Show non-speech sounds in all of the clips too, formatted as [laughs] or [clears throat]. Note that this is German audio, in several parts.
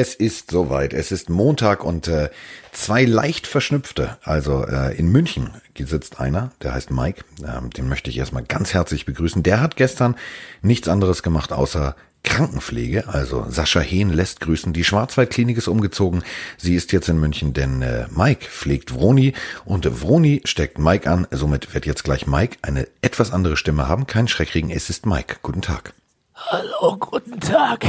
Es ist soweit. Es ist Montag und äh, zwei leicht verschnüpfte. Also äh, in München sitzt einer, der heißt Mike. Ähm, den möchte ich erstmal ganz herzlich begrüßen. Der hat gestern nichts anderes gemacht, außer Krankenpflege, also Sascha Hehn lässt grüßen. Die Schwarzwaldklinik ist umgezogen. Sie ist jetzt in München, denn äh, Mike pflegt Vroni und Vroni steckt Mike an. Somit wird jetzt gleich Mike eine etwas andere Stimme haben. Kein Schreck kriegen, es ist Mike. Guten Tag. Hallo, guten Tag.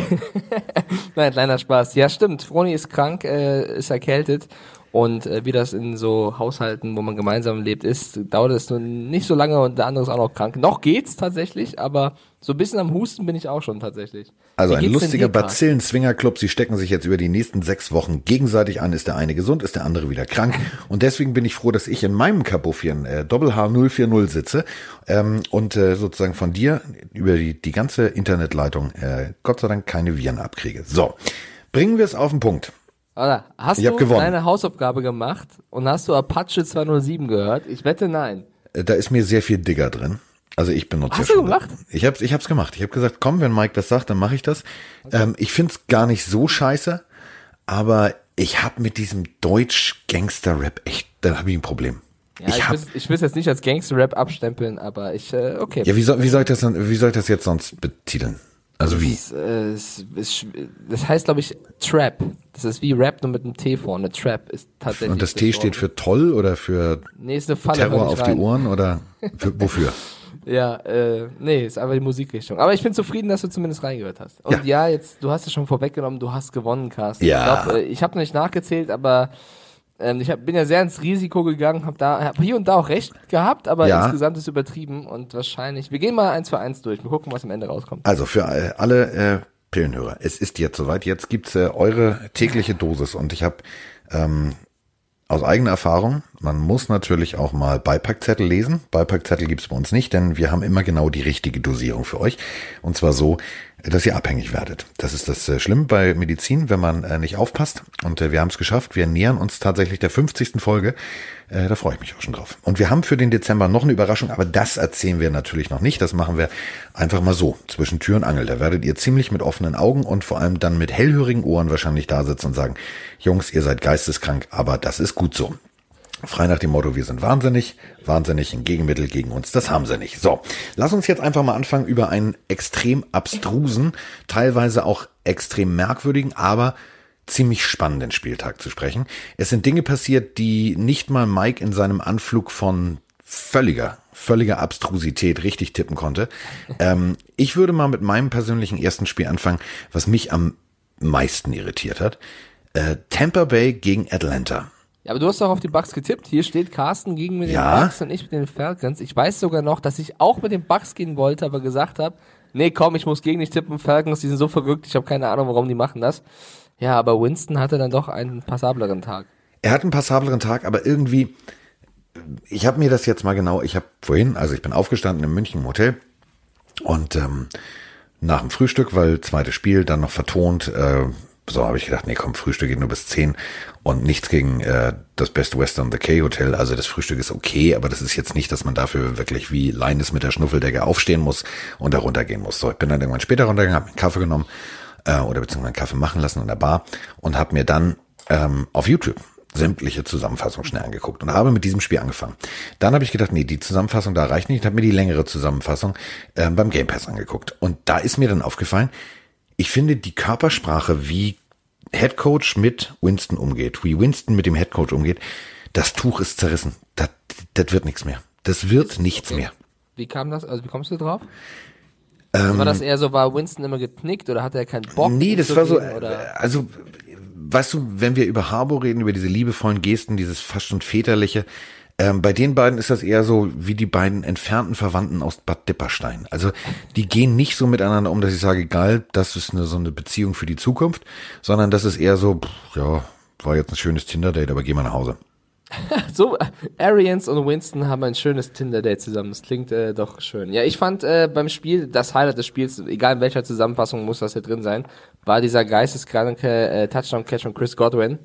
[laughs] Nein, kleiner Spaß. Ja, stimmt. Froni ist krank, äh, ist erkältet. Und äh, wie das in so Haushalten, wo man gemeinsam lebt, ist, dauert es nur nicht so lange und der andere ist auch noch krank. Noch geht's tatsächlich, aber so ein bisschen am Husten bin ich auch schon tatsächlich. Also ein lustiger Bazillen-Swinger-Club. Sie stecken sich jetzt über die nächsten sechs Wochen gegenseitig an. Ist der eine gesund, ist der andere wieder krank. Und deswegen bin ich froh, dass ich in meinem Kabuffchen äh, Doppel H 040 sitze ähm, und äh, sozusagen von dir über die, die ganze Internetleitung äh, Gott sei Dank keine Viren abkriege. So, bringen wir es auf den Punkt. Oder hast ich du gewonnen. deine Hausaufgabe gemacht und hast du Apache 207 gehört? Ich wette nein. Äh, da ist mir sehr viel Digger drin. Also ich benutze Hast ja du gemacht? Ich hab's, ich hab's gemacht. Ich habe gesagt, komm, wenn Mike das sagt, dann mache ich das. Okay. Ähm, ich find's gar nicht so scheiße, aber ich habe mit diesem Deutsch-Gangster-Rap echt, da habe ich ein Problem. Ja, ich, will, ich will es jetzt nicht als Gangster-Rap abstempeln, aber ich, äh, okay. Ja, wie soll, wie soll ich das, wie soll ich das jetzt sonst betiteln? Also wie? Das, äh, es, es, das heißt, glaube ich, Trap. Das ist wie Rap nur mit einem T vorne. Trap ist tatsächlich. Und das, das T steht für toll oder für nee, ist eine Falle, Terror auf rein. die Ohren oder für, wofür? [laughs] Ja, äh, nee, ist einfach die Musikrichtung. Aber ich bin zufrieden, dass du zumindest reingehört hast. Und ja, ja jetzt, du hast es schon vorweggenommen, du hast gewonnen, Carsten. Ja. Ich, glaub, äh, ich habe noch nicht nachgezählt, aber ähm, ich hab, bin ja sehr ins Risiko gegangen, habe da hab hier und da auch recht gehabt, aber ja. insgesamt ist übertrieben und wahrscheinlich. Wir gehen mal eins für eins durch. Wir gucken, was am Ende rauskommt. Also für alle äh, Pillenhörer, es ist jetzt soweit. Jetzt gibt's äh, eure tägliche Dosis und ich habe ähm, aus eigener Erfahrung, man muss natürlich auch mal Beipackzettel lesen. Beipackzettel gibt's bei uns nicht, denn wir haben immer genau die richtige Dosierung für euch. Und zwar so, dass ihr abhängig werdet. Das ist das äh, Schlimme bei Medizin, wenn man äh, nicht aufpasst. Und äh, wir haben es geschafft. Wir nähern uns tatsächlich der 50. Folge. Da freue ich mich auch schon drauf. Und wir haben für den Dezember noch eine Überraschung, aber das erzählen wir natürlich noch nicht. Das machen wir einfach mal so, zwischen Tür und Angel. Da werdet ihr ziemlich mit offenen Augen und vor allem dann mit hellhörigen Ohren wahrscheinlich da sitzen und sagen, Jungs, ihr seid geisteskrank, aber das ist gut so. Frei nach dem Motto, wir sind wahnsinnig, wahnsinnig ein Gegenmittel gegen uns, das haben sie nicht. So, lass uns jetzt einfach mal anfangen, über einen extrem abstrusen, teilweise auch extrem merkwürdigen, aber ziemlich spannenden Spieltag zu sprechen. Es sind Dinge passiert, die nicht mal Mike in seinem Anflug von völliger, völliger Abstrusität richtig tippen konnte. Ähm, ich würde mal mit meinem persönlichen ersten Spiel anfangen, was mich am meisten irritiert hat. Äh, Tampa Bay gegen Atlanta. Ja, aber du hast doch auf die Bugs getippt. Hier steht Carsten gegen mit den ja. Bugs und ich mit den Falcons. Ich weiß sogar noch, dass ich auch mit den Bugs gehen wollte, aber gesagt habe, nee, komm, ich muss gegen dich tippen. Falcons, die sind so verrückt, ich habe keine Ahnung, warum die machen das. Ja, aber Winston hatte dann doch einen passableren Tag. Er hat einen passableren Tag, aber irgendwie, ich habe mir das jetzt mal genau, ich habe vorhin, also ich bin aufgestanden im München Hotel und ähm, nach dem Frühstück, weil zweites Spiel, dann noch vertont, äh, so habe ich gedacht, nee, komm, Frühstück geht nur bis 10 und nichts gegen äh, das Best Western The K Hotel. Also das Frühstück ist okay, aber das ist jetzt nicht, dass man dafür wirklich wie Leines mit der Schnuffeldecke aufstehen muss und da runtergehen muss. So, ich bin dann irgendwann später runtergegangen, habe einen Kaffee genommen äh, oder beziehungsweise einen Kaffee machen lassen in der Bar und habe mir dann ähm, auf YouTube sämtliche Zusammenfassungen schnell angeguckt und habe mit diesem Spiel angefangen. Dann habe ich gedacht, nee, die Zusammenfassung da reicht nicht habe mir die längere Zusammenfassung äh, beim Game Pass angeguckt. Und da ist mir dann aufgefallen, ich finde die Körpersprache, wie Head Coach mit Winston umgeht, wie Winston mit dem Head Coach umgeht, das Tuch ist zerrissen. Das, das wird nichts mehr. Das wird nichts mehr. Wie kam das? Also wie kommst du drauf? Ähm, war das eher so, war Winston immer geknickt oder hatte er keinen Bock? Nee, das war so, oder? also, weißt du, wenn wir über Harbour reden, über diese liebevollen Gesten, dieses fast schon väterliche, ähm, bei den beiden ist das eher so wie die beiden entfernten Verwandten aus Bad Dipperstein. Also die gehen nicht so miteinander um, dass ich sage, geil, das ist eine, so eine Beziehung für die Zukunft, sondern das ist eher so, pff, ja, war jetzt ein schönes Tinder-Date, aber geh mal nach Hause. [laughs] so, Arians und Winston haben ein schönes Tinder-Date zusammen. Das klingt äh, doch schön. Ja, ich fand äh, beim Spiel, das Highlight des Spiels, egal in welcher Zusammenfassung muss das hier drin sein, war dieser geisteskranke äh, Touchdown-Catch von Chris Godwin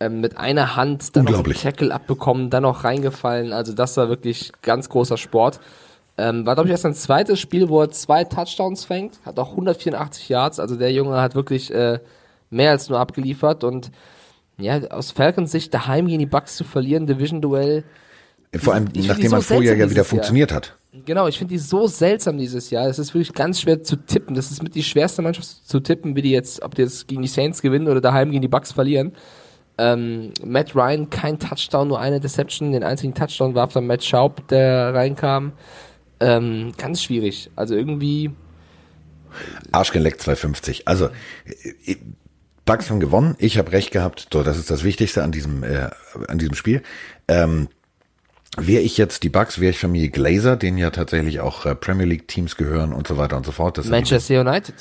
ähm, mit einer Hand dann noch einen Tackle abbekommen, dann noch reingefallen. Also das war wirklich ganz großer Sport. Ähm, war, glaube ich, erst ein zweites Spiel, wo er zwei Touchdowns fängt, hat auch 184 Yards. Also der Junge hat wirklich äh, mehr als nur abgeliefert und ja, aus Falcons Sicht daheim gegen die Bucks zu verlieren, Division-Duell. Vor allem, nachdem man so vorher ja wieder funktioniert hat. Genau, ich finde die so seltsam dieses Jahr. Es ist wirklich ganz schwer zu tippen. Das ist mit die schwerste Mannschaft zu tippen, wie die jetzt, ob die jetzt gegen die Saints gewinnen oder daheim gegen die Bucks verlieren. Ähm, Matt Ryan, kein Touchdown, nur eine Deception. Den einzigen Touchdown warf dann Matt Schaub, der reinkam. Ähm, ganz schwierig. Also irgendwie. Arschgeleckt 250. Also, äh, Bucks haben gewonnen. Ich habe recht gehabt. So, das ist das Wichtigste an diesem, äh, an diesem Spiel. Ähm, Wäre ich jetzt die Bucks, wäre ich Familie Glazer, denen ja tatsächlich auch äh, Premier League Teams gehören und so weiter und so fort. Das Manchester United.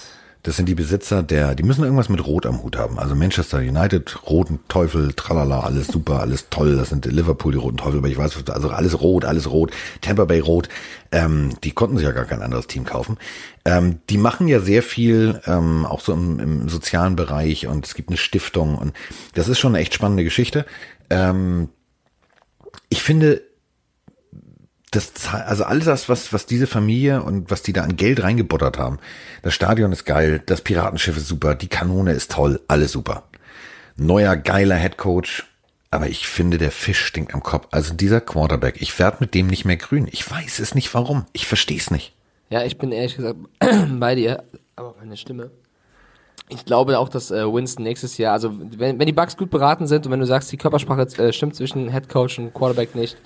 Das sind die Besitzer der, die müssen irgendwas mit Rot am Hut haben. Also Manchester United, roten Teufel, tralala, alles super, alles toll. Das sind Liverpool, die roten Teufel, aber ich weiß, also alles rot, alles rot. Tampa Bay rot. Ähm, die konnten sich ja gar kein anderes Team kaufen. Ähm, die machen ja sehr viel, ähm, auch so im, im sozialen Bereich und es gibt eine Stiftung und das ist schon eine echt spannende Geschichte. Ähm, ich finde, das, also alles das, was, was diese Familie und was die da an Geld reingebuttert haben. Das Stadion ist geil, das Piratenschiff ist super, die Kanone ist toll, alles super. Neuer, geiler Headcoach. Aber ich finde, der Fisch stinkt am Kopf. Also dieser Quarterback, ich werde mit dem nicht mehr grün. Ich weiß es nicht warum. Ich verstehe es nicht. Ja, ich bin ehrlich gesagt [clears throat] bei dir, aber meine Stimme. Ich glaube auch, dass äh, Winston nächstes Jahr, also wenn, wenn die Bugs gut beraten sind und wenn du sagst, die Körpersprache äh, stimmt zwischen Headcoach und Quarterback nicht,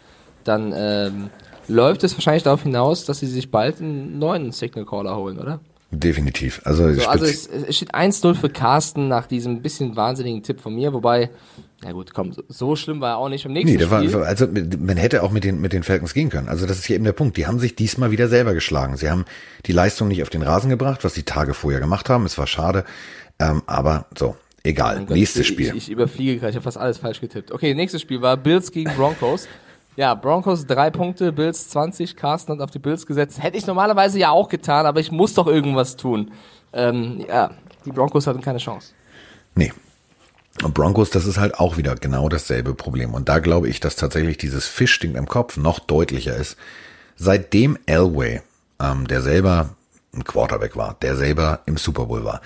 dann ähm, läuft es wahrscheinlich darauf hinaus, dass sie sich bald einen neuen Signal Caller holen, oder? Definitiv. Also, so, also es, es steht 1-0 für Carsten nach diesem bisschen wahnsinnigen Tipp von mir, wobei, na gut, komm, so schlimm war er auch nicht. Im nächsten nee, der Spiel, war, also man hätte auch mit den, mit den Falcons gehen können. Also das ist hier eben der Punkt. Die haben sich diesmal wieder selber geschlagen. Sie haben die Leistung nicht auf den Rasen gebracht, was sie Tage vorher gemacht haben. Es war schade. Ähm, aber so, egal. Oh Gott, nächstes Spiel. Ich, ich überfliege gerade, ich habe fast alles falsch getippt. Okay, nächstes Spiel war Bills gegen Broncos. Ja, Broncos drei Punkte, Bills 20, Carsten hat auf die Bills gesetzt. Hätte ich normalerweise ja auch getan, aber ich muss doch irgendwas tun. Ähm, ja, die Broncos hatten keine Chance. Nee. Und Broncos, das ist halt auch wieder genau dasselbe Problem. Und da glaube ich, dass tatsächlich dieses Fischding im Kopf noch deutlicher ist. Seitdem Elway, ähm, der selber ein Quarterback war, der selber im Super Bowl war,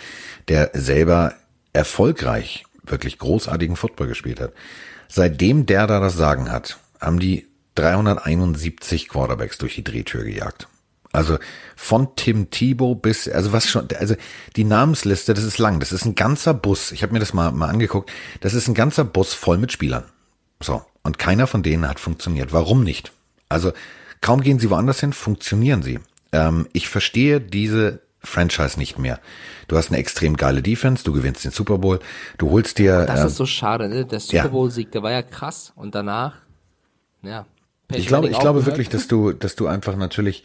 der selber erfolgreich, wirklich großartigen Football gespielt hat, seitdem der da das Sagen hat, haben die 371 Quarterbacks durch die Drehtür gejagt. Also von Tim Thibault bis, also was schon, also die Namensliste, das ist lang, das ist ein ganzer Bus. Ich habe mir das mal, mal angeguckt. Das ist ein ganzer Bus voll mit Spielern. So, und keiner von denen hat funktioniert. Warum nicht? Also kaum gehen sie woanders hin, funktionieren sie. Ähm, ich verstehe diese Franchise nicht mehr. Du hast eine extrem geile Defense, du gewinnst den Super Bowl, du holst dir. Das äh, ist so schade, ne? Der Super Bowl-Sieg, der war ja krass. Und danach ja. Ich glaube, ich glaube wirklich, dass [laughs] du, dass du einfach natürlich,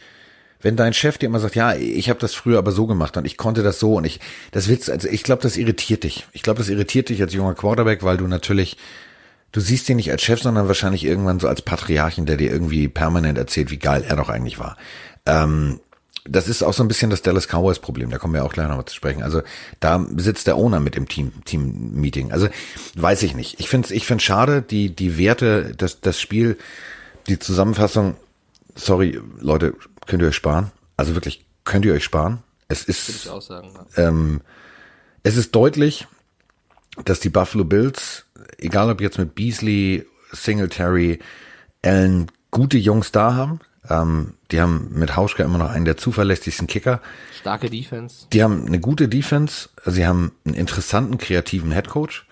wenn dein Chef dir immer sagt, ja, ich habe das früher aber so gemacht und ich konnte das so und ich, das willst, also ich glaube, das irritiert dich. Ich glaube, das irritiert dich als junger Quarterback, weil du natürlich, du siehst ihn nicht als Chef, sondern wahrscheinlich irgendwann so als Patriarchen, der dir irgendwie permanent erzählt, wie geil er doch eigentlich war. Ähm, das ist auch so ein bisschen das Dallas Cowboys Problem. Da kommen wir auch gleich noch mal zu sprechen. Also da sitzt der Owner mit im Team Team Meeting. Also weiß ich nicht. Ich finde es ich finde schade die die Werte das das Spiel die Zusammenfassung. Sorry Leute, könnt ihr euch sparen? Also wirklich könnt ihr euch sparen? Es ist sagen, ja. ähm, es ist deutlich, dass die Buffalo Bills, egal ob jetzt mit Beasley, Singletary, Allen, gute Jungs da haben. Ähm, die haben mit Hauschka immer noch einen der zuverlässigsten Kicker. Starke Defense. Die haben eine gute Defense. Sie haben einen interessanten, kreativen Headcoach.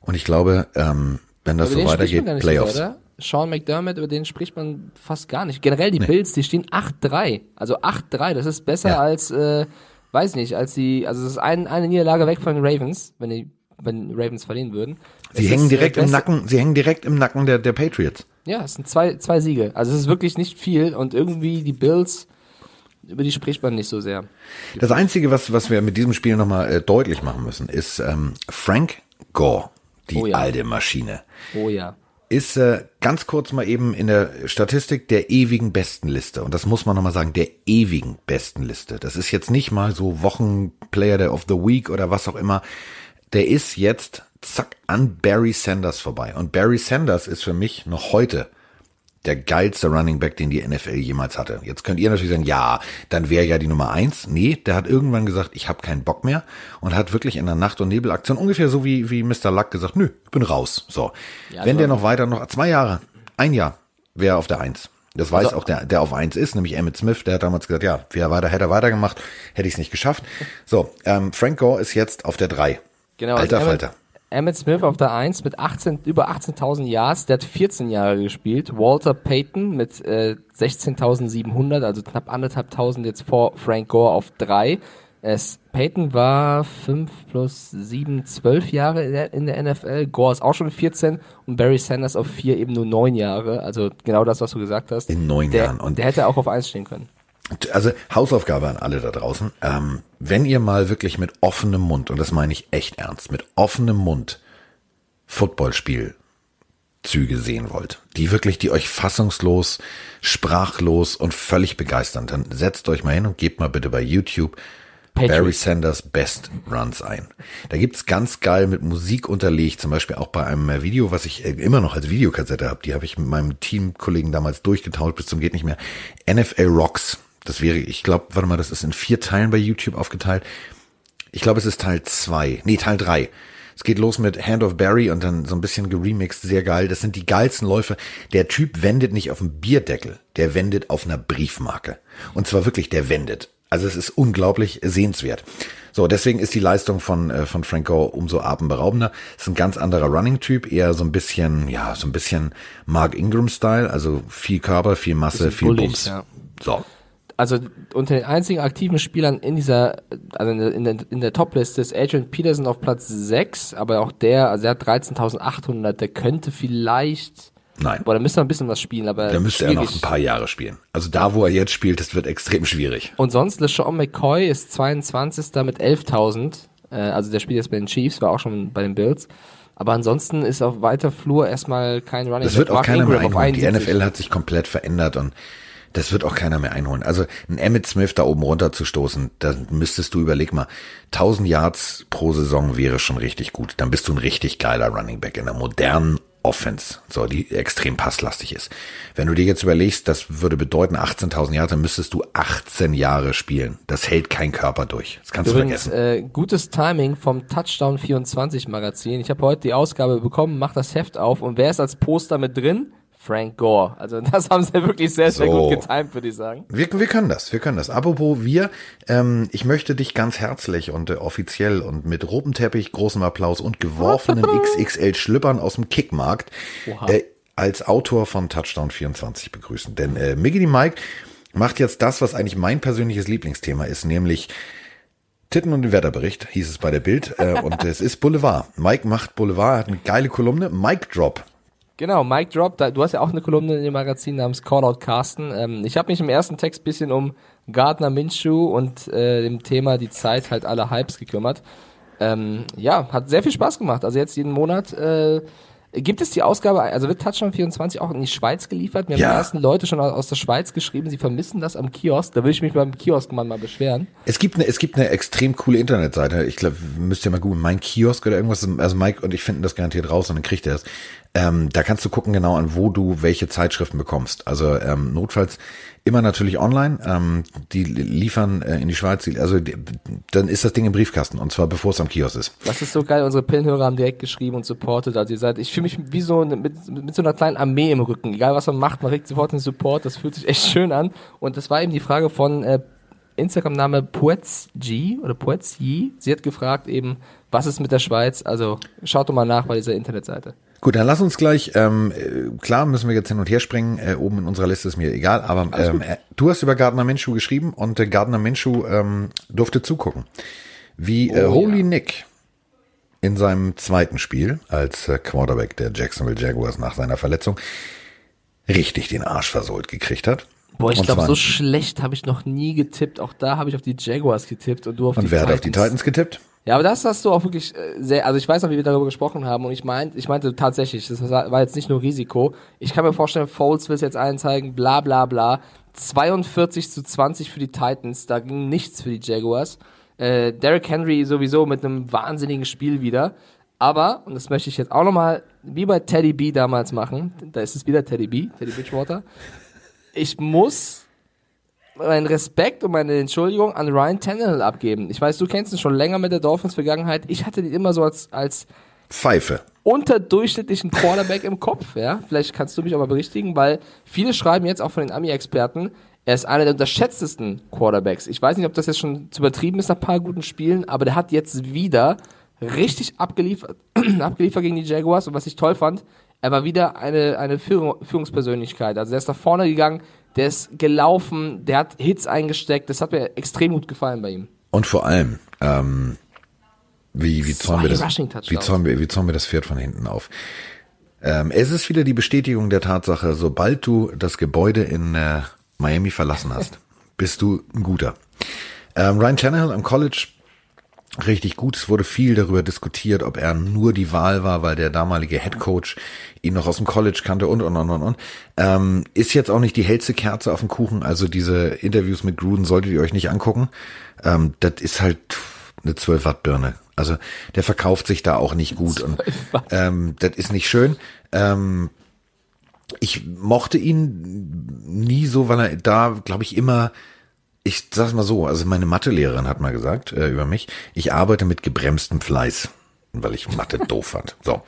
Und ich glaube, ähm, wenn das so weitergeht, Playoffs. Oder? Sean McDermott, über den spricht man fast gar nicht. Generell die nee. Bills, die stehen 8-3. Also 8-3, das ist besser ja. als, äh, weiß nicht, als die, also es ist ein, eine Niederlage weg von den Ravens, wenn die, wenn Ravens verlieren würden. Sie es hängen direkt im Nacken, sie hängen direkt im Nacken der, der Patriots. Ja, es sind zwei, zwei Siege. Also es ist wirklich nicht viel und irgendwie die Bills, über die spricht man nicht so sehr. Das Einzige, was, was wir mit diesem Spiel nochmal äh, deutlich machen müssen, ist ähm, Frank Gore, die oh ja. alte Maschine. Oh ja. Ist äh, ganz kurz mal eben in der Statistik der ewigen Bestenliste. Und das muss man nochmal sagen, der ewigen Bestenliste. Das ist jetzt nicht mal so Wochenplayer of the Week oder was auch immer. Der ist jetzt zack, an Barry Sanders vorbei. Und Barry Sanders ist für mich noch heute der geilste Running Back, den die NFL jemals hatte. Jetzt könnt ihr natürlich sagen, ja, dann wäre ja die Nummer eins. Nee, der hat irgendwann gesagt, ich habe keinen Bock mehr und hat wirklich in der Nacht- und Nebelaktion ungefähr so wie, wie Mr. Luck gesagt, nö, ich bin raus. So. Ja, Wenn der noch weiter, noch zwei Jahre, ein Jahr, wäre auf der eins. Das weiß Also- auch der, der auf eins ist, nämlich Emmett Smith, der hat damals gesagt, ja, wäre weiter, hätte er weitergemacht, hätte ich es nicht geschafft. So, ähm, Frank Gore ist jetzt auf der drei. Genau, Alter also Falter. Emmett Smith auf der 1 mit 18, über 18.000 Yards, der hat 14 Jahre gespielt. Walter Payton mit äh, 16.700, also knapp anderthalb tausend jetzt vor Frank Gore auf 3. Es, Payton war 5 plus 7, 12 Jahre in der, in der NFL. Gore ist auch schon 14 und Barry Sanders auf 4 eben nur 9 Jahre. Also genau das, was du gesagt hast. In neun der, Jahren. Und- der hätte auch auf 1 stehen können. Also Hausaufgabe an alle da draußen. Ähm, wenn ihr mal wirklich mit offenem Mund, und das meine ich echt ernst, mit offenem Mund Footballspielzüge sehen wollt, die wirklich, die euch fassungslos, sprachlos und völlig begeistern, dann setzt euch mal hin und gebt mal bitte bei YouTube Patriots. Barry Sanders Best Runs ein. Da gibt's ganz geil mit Musik unterlegt, zum Beispiel auch bei einem Video, was ich äh, immer noch als Videokassette habe. Die habe ich mit meinem Teamkollegen damals durchgetauscht bis zum geht nicht mehr. NFL Rocks. Das wäre, ich glaube, warte mal, das ist in vier Teilen bei YouTube aufgeteilt. Ich glaube, es ist Teil zwei, nee, Teil drei. Es geht los mit Hand of Barry und dann so ein bisschen geremixed, sehr geil. Das sind die geilsten Läufe. Der Typ wendet nicht auf dem Bierdeckel, der wendet auf einer Briefmarke. Und zwar wirklich, der wendet. Also es ist unglaublich sehenswert. So, deswegen ist die Leistung von, äh, von Franco umso atemberaubender. Es ist ein ganz anderer Running-Typ, eher so ein bisschen, ja, so ein bisschen Mark Ingram-Style, also viel Körper, viel Masse, viel bullig, Bums. ja. So. Also unter den einzigen aktiven Spielern in dieser, also in der, in der, Top-Liste ist Adrian Peterson auf Platz 6, aber auch der, also er hat 13.800, der könnte vielleicht, Nein. boah, da müsste er ein bisschen was spielen, aber Da müsste er noch schwierig. ein paar Jahre spielen. Also da, wo er jetzt spielt, das wird extrem schwierig. Und sonst, LeSean McCoy ist 22. mit 11.000, äh, also der spielt jetzt bei den Chiefs, war auch schon bei den Bills. Aber ansonsten ist auf weiter Flur erstmal kein Running Das wird auch keiner mehr einholen. Die 71. NFL hat sich komplett verändert und das wird auch keiner mehr einholen. Also ein Emmett Smith da oben runter zu stoßen, da müsstest du überleg mal, 1000 Yards pro Saison wäre schon richtig gut. Dann bist du ein richtig geiler Running Back in einer modernen Offense, so die extrem passlastig ist. Wenn du dir jetzt überlegst, das würde bedeuten 18.000 Yards, dann müsstest du 18 Jahre spielen. Das hält kein Körper durch. Das kannst Übrigens, du vergessen. äh, gutes Timing vom Touchdown 24 Magazin. Ich habe heute die Ausgabe bekommen, mach das Heft auf und wer ist als Poster mit drin? Frank Gore. Also [laughs] das haben sie wirklich sehr, sehr So. gut getimt, würde ich sagen. Wir, wir können das, wir können das. Apropos wir, ähm, ich möchte dich ganz herzlich und äh, offiziell und mit Robenteppich, großem Applaus und geworfenen [laughs] XXL Schlüppern aus dem Kickmarkt äh, als Autor von Touchdown 24 begrüßen. Denn äh, Miggity Mike macht jetzt das, was eigentlich mein persönliches Lieblingsthema ist, nämlich Titten und den Wetterbericht, hieß es bei der Bild. Äh, und es ist Boulevard. Mike macht Boulevard, hat eine geile Kolumne. Mike Drop. Genau, Mike Drop, da, du hast ja auch eine Kolumne in dem Magazin namens Callout Carsten. Ähm, ich habe mich im ersten Text bisschen um Gardner Minshew und äh, dem Thema die Zeit halt aller Hypes gekümmert. Ähm, ja, hat sehr viel Spaß gemacht. Also jetzt jeden Monat äh, gibt es die Ausgabe, also wird Touchdown 24 auch in die Schweiz geliefert. Mir haben Ja. die ersten Leute schon aus, aus der Schweiz geschrieben, sie vermissen das am Kiosk. Da will ich mich beim Kioskmann mal beschweren. Es gibt eine, es gibt eine extrem coole Internetseite. Ich glaube, müsst ihr mal googeln, mein Kiosk oder irgendwas. Also Mike und ich finden das garantiert raus und dann kriegt er es. Ähm, da kannst du gucken genau an, wo du welche Zeitschriften bekommst. Also ähm, notfalls immer natürlich online. Ähm, die liefern äh, in die Schweiz. Also die, dann ist das Ding im Briefkasten und zwar bevor es am Kiosk ist. Das ist so geil, unsere Pillenhörer haben direkt geschrieben und supportet. Also ihr seid, ich fühle mich wie so mit, mit so einer kleinen Armee im Rücken. Egal was man macht, man kriegt sofort den Support. Das fühlt sich echt schön an. Und das war eben die Frage von äh, Instagram-Name Poetsg oder Poetsji. Sie hat gefragt eben, was ist mit der Schweiz? Also schaut doch mal nach bei dieser Internetseite. Gut, dann lass uns gleich, ähm, äh, klar müssen wir jetzt hin und her springen, äh, oben in unserer Liste ist mir egal, aber ähm, äh, du hast über Gardner Minshew geschrieben und äh, Gardner Minshew ähm, durfte zugucken, wie äh, Oh, Holy ja. Nick in seinem zweiten Spiel als äh, Quarterback der Jacksonville Jaguars nach seiner Verletzung richtig den Arsch versohlt gekriegt hat. Boah, ich Und glaube, so schlecht habe ich noch nie getippt. Auch da habe ich auf die Jaguars getippt und du auf Und die wer Titans. hat auf die Titans getippt? Ja, aber das hast du auch wirklich äh, sehr, also ich weiß noch, wie wir darüber gesprochen haben und ich meinte, ich meinte tatsächlich, das war jetzt nicht nur Risiko. Ich kann mir vorstellen, Foles will es jetzt einzeigen, bla bla bla. 42 zu 20 für die Titans, da ging nichts für die Jaguars. Äh, Derrick Henry sowieso mit einem wahnsinnigen Spiel wieder. Aber, und das möchte ich jetzt auch nochmal wie bei Teddy B damals machen. Da ist es wieder Teddy B, Teddy Bridgewater. Ich muss meinen Respekt und meine Entschuldigung an Ryan Tannehill abgeben. Ich weiß, du kennst ihn schon länger mit der Dolphins Vergangenheit. Ich hatte ihn immer so als, als Pfeife. unterdurchschnittlichen Quarterback im Kopf, ja. Vielleicht kannst du mich aber berichtigen, weil viele schreiben jetzt auch von den Ami-Experten, er ist einer der unterschätztesten Quarterbacks. Ich weiß nicht, ob das jetzt schon zu übertrieben ist nach ein paar guten Spielen, aber der hat jetzt wieder richtig abgeliefert, [clears throat] abgeliefert gegen die Jaguars und was ich toll fand, er war wieder eine, eine Führung, Führungspersönlichkeit. Also der ist nach vorne gegangen, der ist gelaufen, der hat Hits eingesteckt, das hat mir extrem gut gefallen bei ihm. Und vor allem, ähm, wie, wie, zäumen wir das, wie, zäumen wir, wie zäumen wir das Pferd von hinten auf? Ähm, es ist wieder die Bestätigung der Tatsache, sobald du das Gebäude in äh, Miami verlassen hast, [laughs] bist du ein guter. Ähm, Ryan Tannehill am College richtig gut. Es wurde viel darüber diskutiert, ob er nur die Wahl war, weil der damalige Head Coach ihn noch aus dem College kannte und und und und und. Ähm, ist jetzt auch nicht die hellste Kerze auf dem Kuchen. Also diese Interviews mit Gruden solltet ihr euch nicht angucken. Ähm, das ist halt eine 12 Watt Birne. Also der verkauft sich da auch nicht gut und ähm, das ist nicht schön. Ähm, ich mochte ihn nie so, weil er da, glaube ich, immer ich sag's mal so, also meine Mathelehrerin hat mal gesagt äh, über mich, ich arbeite mit gebremstem Fleiß, weil ich Mathe [laughs] doof fand. So,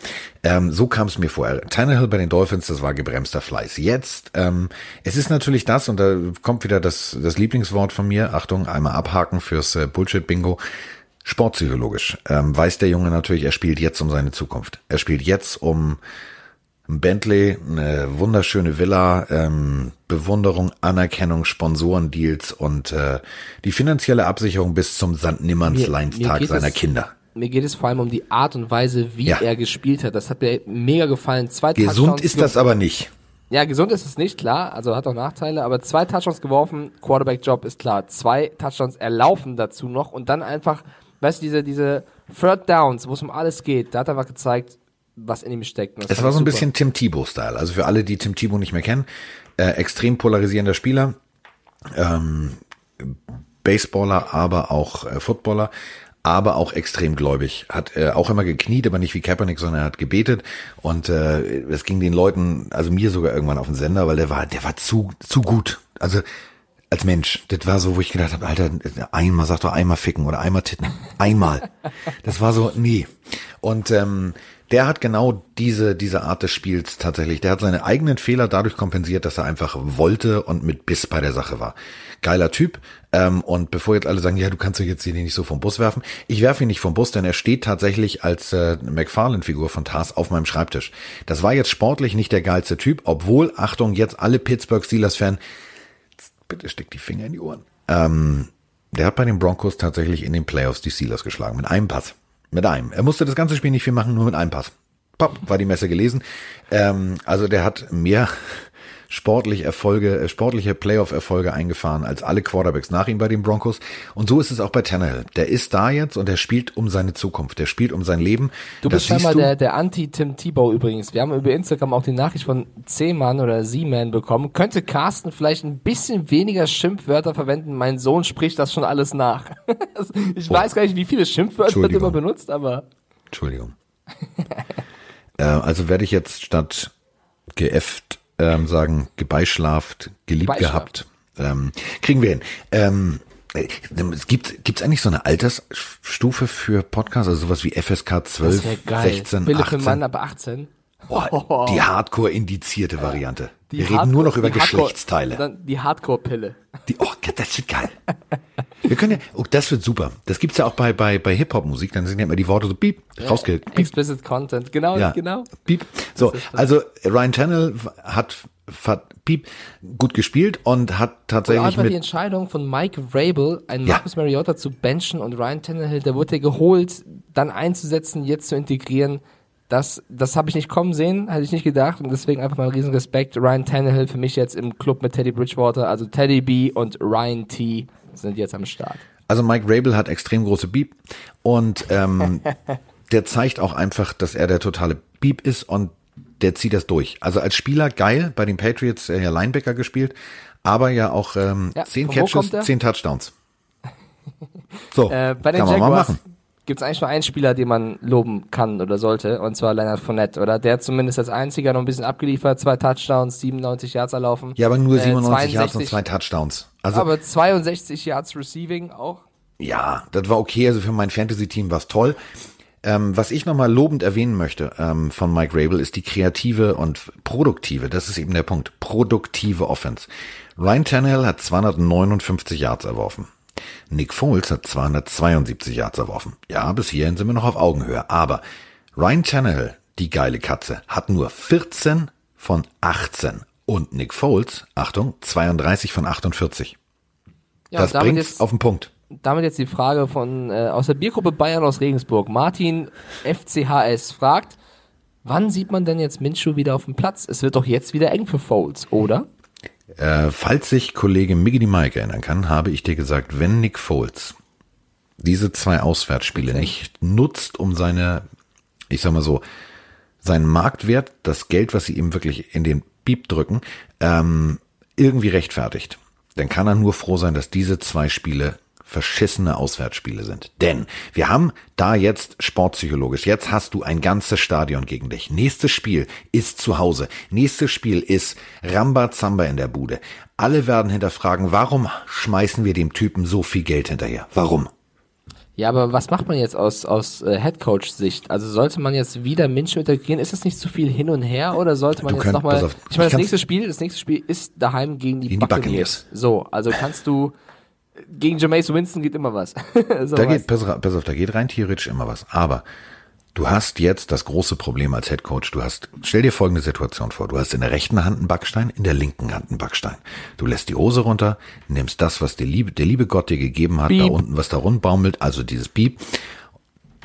ähm, so kam es mir vor. Tannehill bei den Dolphins, das war gebremster Fleiß. Jetzt, ähm, es ist natürlich das, und da kommt wieder das, das Lieblingswort von mir, Achtung, einmal abhaken fürs äh, Bullshit-Bingo, sportpsychologisch. Ähm, weiß der Junge natürlich, er spielt jetzt um seine Zukunft. Er spielt jetzt um ein Bentley, eine wunderschöne Villa, ähm, Bewunderung, Anerkennung, Sponsorendeals und äh, die finanzielle Absicherung bis zum Sandnimmernsleinstag seiner es, Kinder. Mir geht es vor allem um die Art und Weise, wie ja. er gespielt hat. Das hat mir mega gefallen. Zwei Gesund ist das aber nicht. Ja, gesund ist es nicht, klar. Also hat auch Nachteile. Aber zwei Touchdowns geworfen, Quarterback-Job ist klar. Zwei Touchdowns erlaufen dazu noch und dann einfach, weißt du, diese, diese Third Downs, wo es um alles geht, da hat er einfach gezeigt, was in ihm steckt. Es war so ein super. bisschen Tim Thibault-Style. Also für alle, die Tim Thibault nicht mehr kennen, äh, extrem polarisierender Spieler, ähm, Baseballer, aber auch äh, Footballer, aber auch extrem gläubig. Hat äh, auch immer gekniet, aber nicht wie Kaepernick, sondern er hat gebetet. Und äh, es ging den Leuten, also mir sogar irgendwann auf den Sender, weil der war, der war zu, zu gut. Also als Mensch, das war so, wo ich gedacht habe, Alter, einmal, sag doch einmal ficken oder einmal titten. Einmal. Das war so, nee. Und ähm, der hat genau diese, diese Art des Spiels tatsächlich. Der hat seine eigenen Fehler dadurch kompensiert, dass er einfach wollte und mit Biss bei der Sache war. Geiler Typ. Ähm, und bevor jetzt alle sagen, ja, du kannst doch jetzt hier nicht so vom Bus werfen. Ich werfe ihn nicht vom Bus, denn er steht tatsächlich als äh, McFarlane-Figur von Tars auf meinem Schreibtisch. Das war jetzt sportlich nicht der geilste Typ, obwohl, Achtung, jetzt alle Pittsburgh Steelers-Fan, bitte steck die Finger in die Ohren. Ähm, der hat bei den Broncos tatsächlich in den Playoffs die Steelers geschlagen, mit einem Pass. Mit einem. Er musste das ganze Spiel nicht viel machen, nur mit einem Pass. Pop, war die Messe gelesen. Ähm, also der hat mehr sportlich Erfolge, äh, sportliche Playoff-Erfolge eingefahren als alle Quarterbacks nach ihm bei den Broncos. Und so ist es auch bei Tannehill. Der ist da jetzt und er spielt um seine Zukunft. Der spielt um sein Leben. Du das bist scheinbar der, der Anti-Tim Tebow übrigens. Wir haben über Instagram auch die Nachricht von C-Man oder Z-Man bekommen. Könnte Carsten vielleicht ein bisschen weniger Schimpfwörter verwenden? Mein Sohn spricht das schon alles nach. [laughs] ich oh. weiß gar nicht, wie viele Schimpfwörter wird immer benutzt, aber. Entschuldigung. [laughs] äh, also werde ich jetzt statt geäfft ähm, sagen, gebeischlaft, geliebt gehabt. Ähm, kriegen wir hin. Ähm, äh, es gibt gibt's eigentlich so eine Altersstufe für Podcasts, also sowas wie FSK 12, 16, Billig 18? Für Mann ab 18. Boah, die [laughs] Hardcore-indizierte Variante. Die Wir reden nur noch über Geschlechtsteile. Dann die Hardcore-Pille. Die, oh, das wird geil. Wir können ja, oh, das wird super. Das gibt's ja auch bei, bei, bei Hip-Hop-Musik, dann sind ja immer die Worte so piep, ja, rausge, piep. Explicit Content, genau, ja, genau. Piep. So, also Ryan Channel hat, hat piep gut gespielt und hat tatsächlich und einfach mit die Entscheidung von Mike Vrabel, einen ja. Marcus Mariota zu benchen und Ryan Tannehill, der wurde geholt, dann einzusetzen, jetzt zu integrieren das, das habe ich nicht kommen sehen, hätte ich nicht gedacht und deswegen einfach mal einen riesen Respekt. Ryan Tannehill für mich jetzt im Club mit Teddy Bridgewater, also Teddy B und Ryan T sind jetzt am Start. Also Mike Rabel hat extrem große Beep und ähm, [laughs] der zeigt auch einfach, dass er der totale Beep ist und der zieht das durch. Also als Spieler geil, bei den Patriots äh, ja Linebacker gespielt, aber ja auch ähm, ja, zehn Catches, zehn Touchdowns. [laughs] So, äh, bei den kann man mal machen gibt es eigentlich nur einen Spieler, den man loben kann oder sollte, und zwar Leonard Fournette, oder? Der hat zumindest als einziger noch ein bisschen abgeliefert, zwei Touchdowns, 97 Yards erlaufen. Ja, aber nur Äh, 97 Yards und 62 zwei Touchdowns. Also aber 62 Yards Receiving auch. Ja, das war okay. Also für mein Fantasy-Team war es toll. Ähm, was ich nochmal lobend erwähnen möchte ähm, von Mike Rabel ist die kreative und produktive, das ist eben der Punkt, produktive Offense. Ryan Tannehill hat 259 Yards erworfen. Nick Foles hat 272 Yards erworfen. Ja, bis hierhin sind wir noch auf Augenhöhe. Aber Ryan Tannehill, die geile Katze, hat nur 14 von 18. Und Nick Foles, Achtung, 32 von 48. Ja, das bringt's jetzt, auf den Punkt. damit jetzt die Frage von äh, aus der Biergruppe Bayern aus Regensburg. Martin FCHS fragt, wann sieht man denn jetzt Minshew wieder auf dem Platz? Es wird doch jetzt wieder eng für Foles, oder? Äh, falls sich Kollege Miggity Mike erinnern kann, habe ich dir gesagt, wenn Nick Foles diese zwei Auswärtsspiele nicht nutzt, um seine, ich sag mal so, seinen Marktwert, das Geld, was sie ihm wirklich in den Piep drücken, ähm, irgendwie rechtfertigt, dann kann er nur froh sein, dass diese zwei Spiele verschissene Auswärtsspiele sind. Denn wir haben da jetzt sportpsychologisch, jetzt hast du ein ganzes Stadion gegen dich. Nächstes Spiel ist zu Hause. Nächstes Spiel ist Rambazamba in der Bude. Alle werden hinterfragen, warum schmeißen wir dem Typen so viel Geld hinterher? Warum? Ja, aber was macht man jetzt aus, aus äh, Headcoach-Sicht? Also sollte man jetzt wieder Minshew integrieren? Ist das nicht zu viel hin und her oder sollte man Du jetzt nochmal? Ich meine, das nächste Spiel, das nächste Spiel ist daheim gegen die, Gegen die Buccaneers. So, also kannst du gegen Jameis Winston geht immer was. [laughs] so Da was. geht, pass, auf, pass auf, da geht rein theoretisch immer was. Aber du hast jetzt das große Problem als Head Coach. Du hast, stell dir folgende Situation vor. Du hast in der rechten Hand einen Backstein, in der linken Hand einen Backstein. Du lässt die Hose runter, nimmst das, was der liebe, der liebe Gott dir gegeben hat, da Piep. unten, was da rund baumelt, also dieses Piep,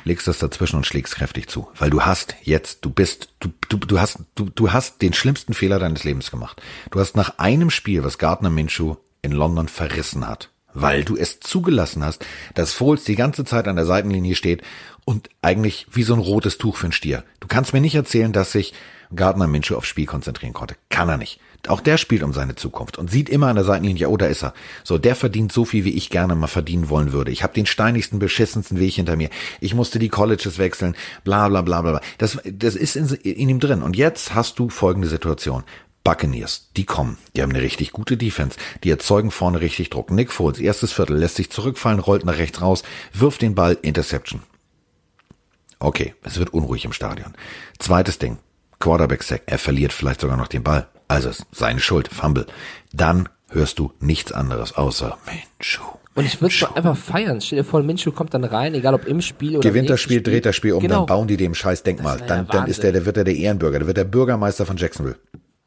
legst das dazwischen und schlägst kräftig zu. Weil du hast jetzt, du bist, du, du, du hast, du, du hast den schlimmsten Fehler deines Lebens gemacht. Du hast nach einem Spiel, was Gardner Minshew in London verrissen hat, weil du es zugelassen hast, dass Foles die ganze Zeit an der Seitenlinie steht und eigentlich wie so ein rotes Tuch für einen Stier. Du kannst mir nicht erzählen, dass sich Gardner Minshew aufs Spiel konzentrieren konnte. Kann er nicht. Auch der spielt um seine Zukunft und sieht immer an der Seitenlinie, oh, da ist er. So, der verdient so viel, wie ich gerne mal verdienen wollen würde. Ich habe den steinigsten, beschissensten Weg hinter mir. Ich musste die Colleges wechseln, bla bla bla bla. bla. Das, das ist in, in ihm drin. Und jetzt hast du folgende Situation. Buccaneers, die kommen. Die haben eine richtig gute Defense. Die erzeugen vorne richtig Druck. Nick Foles, erstes Viertel, lässt sich zurückfallen, rollt nach rechts raus, wirft den Ball, Interception. Okay, es wird unruhig im Stadion. Zweites Ding, Quarterback-Sack, er verliert vielleicht sogar noch den Ball. Also seine Schuld, Fumble. Dann hörst du nichts anderes außer Mensch. Und ich würde es einfach feiern. Stell dir vor, Minshew kommt dann rein, egal ob im Spiel oder im Gewinnt das nächsten Spiel, dreht das Spiel um, Genau. dann bauen die dem scheiß Denkmal. Ja Dann, dann ist der, der wird er der Ehrenbürger, der wird der Bürgermeister von Jacksonville.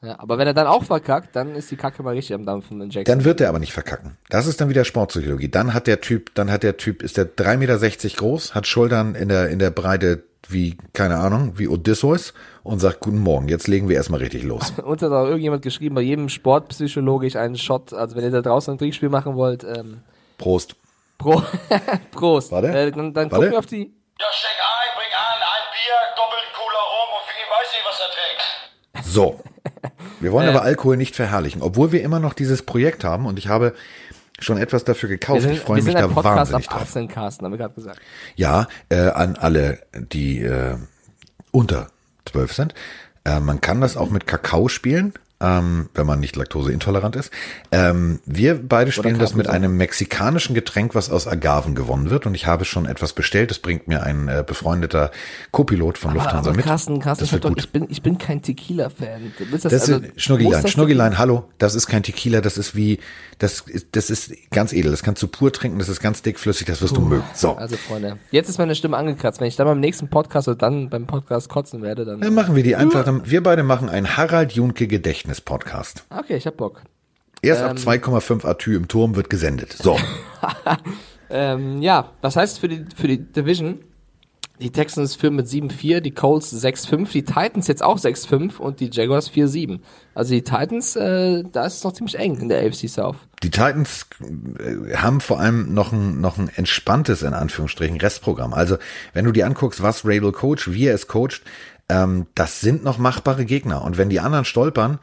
Ja, aber wenn er dann auch verkackt, dann ist die Kacke mal richtig am Dampfen in Jackson. Dann wird er aber nicht verkacken. Das ist dann wieder Sportpsychologie. Dann hat der Typ, dann hat der Typ, ist der 3,60 Meter groß, hat Schultern in der, in der Breite wie, keine Ahnung, wie Odysseus und sagt, guten Morgen, jetzt legen wir erstmal richtig los. [laughs] Uns hat auch irgendjemand geschrieben, bei jedem sportpsychologisch einen Shot, also wenn ihr da draußen ein Trinkspiel machen wollt, ähm, Prost. Pro [laughs] Prost. Warte. Äh, dann dann Warte. gucken wir auf die. Ja, steck ein, bring an, ein Bier, doppelt Cola rum und Vicky weiß nicht, was er trinkt. So. Wir wollen aber Alkohol nicht verherrlichen, obwohl wir immer noch dieses Projekt haben und ich habe schon etwas dafür gekauft. sind, ich freue mich da Podcast wahnsinnig ab drauf. 18 Carsten, haben wir gerade gesagt. Ja, äh, an alle, die äh, unter 12 sind. Äh, man kann das auch mit Kakao spielen, ähm, wenn man nicht laktoseintolerant ist. Ähm, wir beide spielen das mit einem mexikanischen Getränk, was aus Agaven gewonnen wird. Und ich habe schon etwas bestellt. Das bringt mir ein äh, befreundeter Co-Pilot von Lufthansa aber mit. Carsten, Carsten, das wird doch, gut. ich, bin, ich bin kein Tequila-Fan. Willst Das also, das Schnurgilein, hallo, das ist kein Tequila, das ist wie, das ist, das ist ganz edel, das kannst du pur trinken, das ist ganz dickflüssig, das wirst du mögen. So, Also Freunde, jetzt ist meine Stimme angekratzt. Wenn ich dann beim nächsten Podcast oder dann beim Podcast kotzen werde, dann... dann machen wir die einfach, dann- wir beide machen einen Harald Junke Gedächtnis-Podcast. Okay, ich hab Bock. Erst Ähm. ab 2,5 Atü im Turm wird gesendet. So, [laughs] Ähm, ja, was heißt für die, für die Division? Die Texans führen mit 7-4, die Colts 6-5, die Titans jetzt auch 6-5 und die Jaguars 4-7. Also die Titans, äh, da ist es noch ziemlich eng in der AFC South. die Titans äh, haben vor allem noch ein, noch ein entspanntes, in Anführungsstrichen, Restprogramm. Also, wenn du dir anguckst, was Rabel coacht, wie er es coacht, ähm, das sind noch machbare Gegner. Und wenn die anderen stolpern,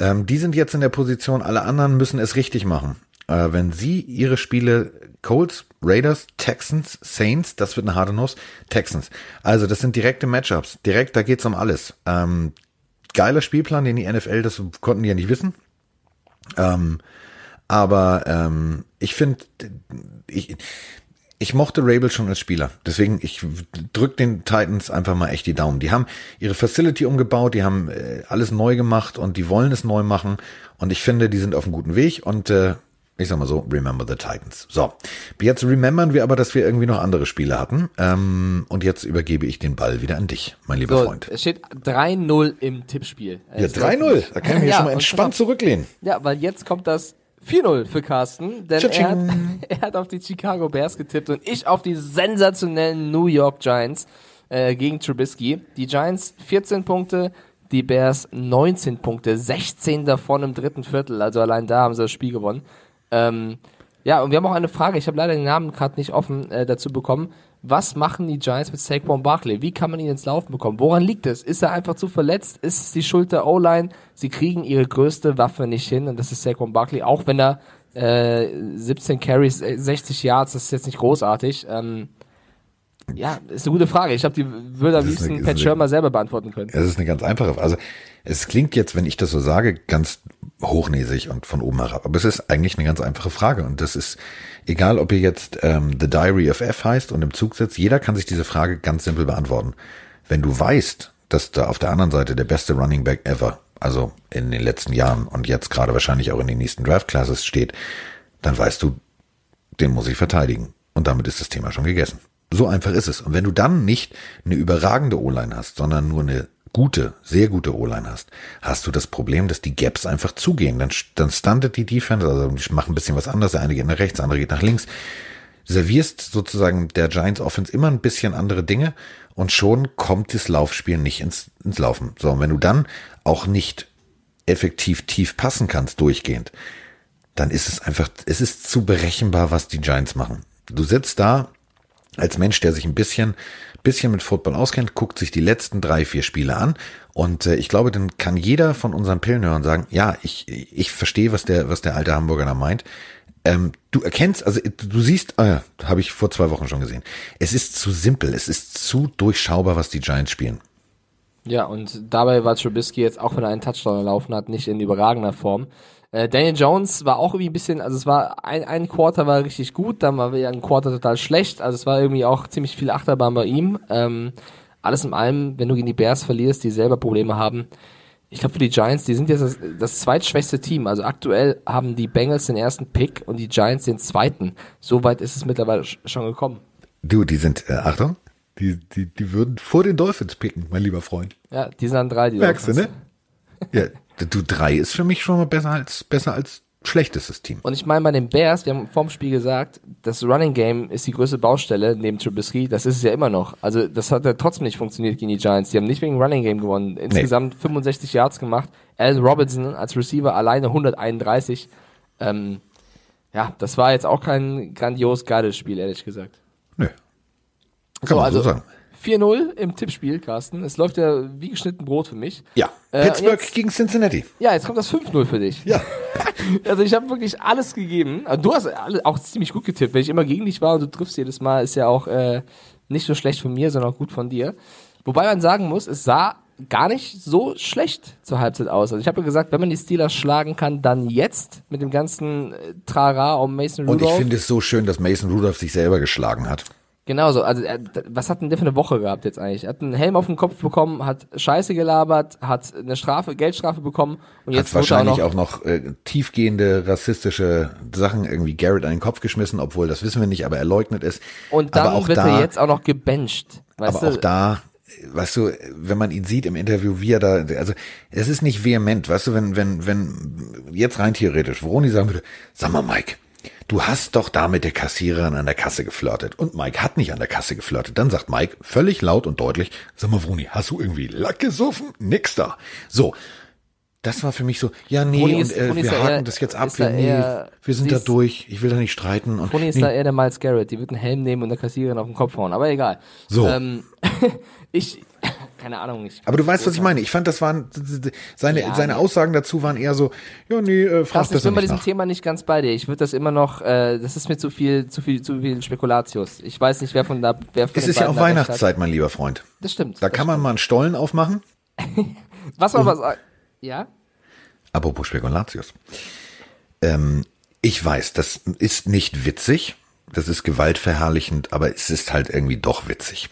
ähm, die sind jetzt in der Position, alle anderen müssen es richtig machen. äh, wenn sie ihre Spiele Colts, Raiders, Texans, Saints, das wird eine harte Nuss, Texans. Also das sind direkte Matchups. Direkt, da geht's um alles. Ähm, geiler Spielplan, den die NFL, das konnten die ja nicht wissen. Ähm, aber ähm, ich finde, ich, ich mochte Rabel schon als Spieler. Deswegen, ich drück den Titans einfach mal echt die Daumen. Die haben ihre Facility umgebaut, die haben äh, alles neu gemacht und die wollen es neu machen. Und ich finde, die sind auf einem guten Weg und äh, ich sag mal so, remember the Titans. So, jetzt remembern wir aber, dass wir irgendwie noch andere Spiele hatten. Ähm, und jetzt übergebe ich den Ball wieder an dich, mein lieber So, Freund. es steht 3-0 im Tippspiel. Ja, Es läuft 3-0. nicht. Da kann ich mich [laughs] Ja, schon mal entspannt zurücklehnen. Ja, weil jetzt kommt das 4-0 für Carsten, denn er hat, [laughs] er hat auf die Chicago Bears getippt und ich auf die sensationellen New York Giants äh, gegen Trubisky. Die Giants 14 Punkte, die Bears 19 Punkte, 16 davon im dritten Viertel, also allein da haben sie das Spiel gewonnen. Ähm, ja, und wir haben auch eine Frage, ich habe leider den Namen gerade nicht offen äh, dazu bekommen. Was machen die Giants mit Saquon Barkley? Wie kann man ihn ins Laufen bekommen? Woran liegt es? Ist er einfach zu verletzt? Ist es die Schuld der O-Line? Sie kriegen ihre größte Waffe nicht hin und das ist Saquon Barkley, auch wenn er äh, 17 Carries, äh, 60 Yards, das ist jetzt nicht großartig. Ähm, ja, ist eine gute Frage. Ich glaube, die würde am liebsten Pat Schirmer selber beantworten können. Es ist eine ganz einfache. Also es klingt jetzt, wenn ich das so sage, ganz hochnäsig und von oben herab. Aber es ist eigentlich eine ganz einfache Frage. Und das ist, egal ob ihr jetzt ähm, The Diary of F heißt und im Zug sitzt, jeder kann sich diese Frage ganz simpel beantworten. Wenn du weißt, dass da auf der anderen Seite der beste Running Back ever, also in den letzten Jahren und jetzt gerade wahrscheinlich auch in den nächsten Draft Classes steht, dann weißt du, den muss ich verteidigen. Und damit ist das Thema schon gegessen. So einfach ist es. Und wenn du dann nicht eine überragende O-Line hast, sondern nur eine gute, sehr gute O-Line hast, hast du das Problem, dass die Gaps einfach zugehen. Dann, dann stuntet die Defense, also die machen ein bisschen was anderes. Der eine geht nach rechts, der andere geht nach links. Servierst sozusagen der Giants Offense immer ein bisschen andere Dinge und schon kommt das Laufspiel nicht ins, ins Laufen. So, und wenn du dann auch nicht effektiv tief passen kannst, durchgehend, dann ist es einfach, es ist zu berechenbar, was die Giants machen. Du sitzt da als Mensch, der sich ein bisschen, bisschen mit Football auskennt, guckt sich die letzten drei, vier Spiele an und äh, ich glaube, dann kann jeder von unseren Pillenhörern sagen, ja, ich, ich verstehe, was der, was der alte Hamburger da meint. Ähm, du erkennst, also du siehst, äh, habe ich vor zwei Wochen schon gesehen, es ist zu simpel, es ist zu durchschaubar, was die Giants spielen. Ja, und dabei war Trubisky jetzt, auch wenn er einen Touchdown erlaufen hat, nicht in überragender Form. Äh, Daniel Jones war auch irgendwie ein bisschen, also es war ein, ein Quarter war richtig gut, dann war wieder ein Quarter total schlecht, also es war irgendwie auch ziemlich viel Achterbahn bei ihm. Ähm, alles in allem, wenn du gegen die Bears verlierst, die selber Probleme haben. Ich glaube für die Giants, die sind jetzt das, das zweitschwächste Team. Also aktuell haben die Bengals den ersten Pick und die Giants den zweiten. So weit ist es mittlerweile sch- schon gekommen. Du, die sind, äh, Achtung, die, die, die würden vor den Dolphins picken, mein lieber Freund. Ja, die sind an drei, die Merkst du, Dolphins. ne? Ja, [laughs] du drei ist für mich schon mal besser als, besser als schlechtestes Team. Und ich meine, bei den Bears, wir haben vorm Spiel gesagt, das Running Game ist die größte Baustelle neben Trubisky. Das ist es ja immer noch. Also, das hat ja trotzdem nicht funktioniert gegen die Giants. Die haben nicht wegen Running Game gewonnen. Insgesamt 65 Yards gemacht. Alan Robinson als Receiver alleine 131. Ähm, ja, das war jetzt auch kein grandios geiles Spiel, ehrlich gesagt. Nö. Kann So, man also so sagen. 4-0 im Tippspiel, Carsten. Es läuft ja wie geschnitten Brot für mich. Ja. Äh, Pittsburgh jetzt- gegen Cincinnati. Ja, jetzt kommt das 5-0 für dich. Ja. [laughs] Also ich habe wirklich alles gegeben. Du hast auch ziemlich gut getippt. Wenn ich immer gegen dich war und du triffst jedes Mal, ist ja auch äh, nicht so schlecht von mir, sondern auch gut von dir. Wobei man sagen muss, es sah gar nicht so schlecht zur Halbzeit aus. Also ich habe ja gesagt, wenn man die Steelers schlagen kann, dann jetzt mit dem ganzen äh, Trara um Mason Und Rudolph. ich finde es so schön, dass Mason Rudolph sich selber geschlagen hat. Genauso, also er, was hat denn der für eine Woche gehabt jetzt eigentlich? Er hat einen Helm auf den Kopf bekommen, hat Scheiße gelabert, hat eine Strafe, Geldstrafe bekommen und Hat jetzt er wahrscheinlich noch, auch noch, äh, tiefgehende rassistische Sachen irgendwie Garrett an den Kopf geschmissen, obwohl das wissen wir nicht, aber er leugnet es. und dann aber auch wird da, er jetzt auch noch gebencht. Aber du? auch da, weißt du, wenn man ihn sieht im Interview, wie er da, also es ist nicht vehement, weißt du, wenn, wenn, wenn, jetzt rein theoretisch, Vroni sagen würde, sag mal Mike, du hast doch da mit der Kassiererin an der Kasse geflirtet und Mike hat nicht an der Kasse geflirtet. Dann sagt Mike völlig laut und deutlich, sag mal Vroni, hast du irgendwie Lack gesoffen? Nix da. So. das war für mich so, ja, nee, Toni und ist- äh, wir haken eher- das jetzt ab, wir, nee, eher- wir sind da durch, ich will da nicht streiten. Und Toni ist nee, da eher der Miles Garrett. Die wird einen Helm nehmen und der Kassiererin auf den Kopf hauen. Aber egal. So. Ähm, [laughs] ich, [laughs] keine Ahnung. Ich, aber du weißt, was ich meine. Ich fand, das waren, seine, Ja, seine nee. Aussagen dazu waren eher so, ja, nee, äh, frag Krass, ich besser bin bei diesem nach. Thema nicht ganz bei dir. Ich würde das immer noch, äh, das ist mir zu viel, zu viel, zu viel Spekulatius. Ich weiß nicht, wer von da, wer von Es ist ja auch Weihnachtszeit, mein lieber Freund. Das stimmt. Da das kann man mal einen Stollen aufmachen. stimmt. [laughs] Was war was? Ja? Apropos Spekulatius. Ähm, ich weiß, das ist nicht witzig. Das ist gewaltverherrlichend, aber es ist halt irgendwie doch witzig.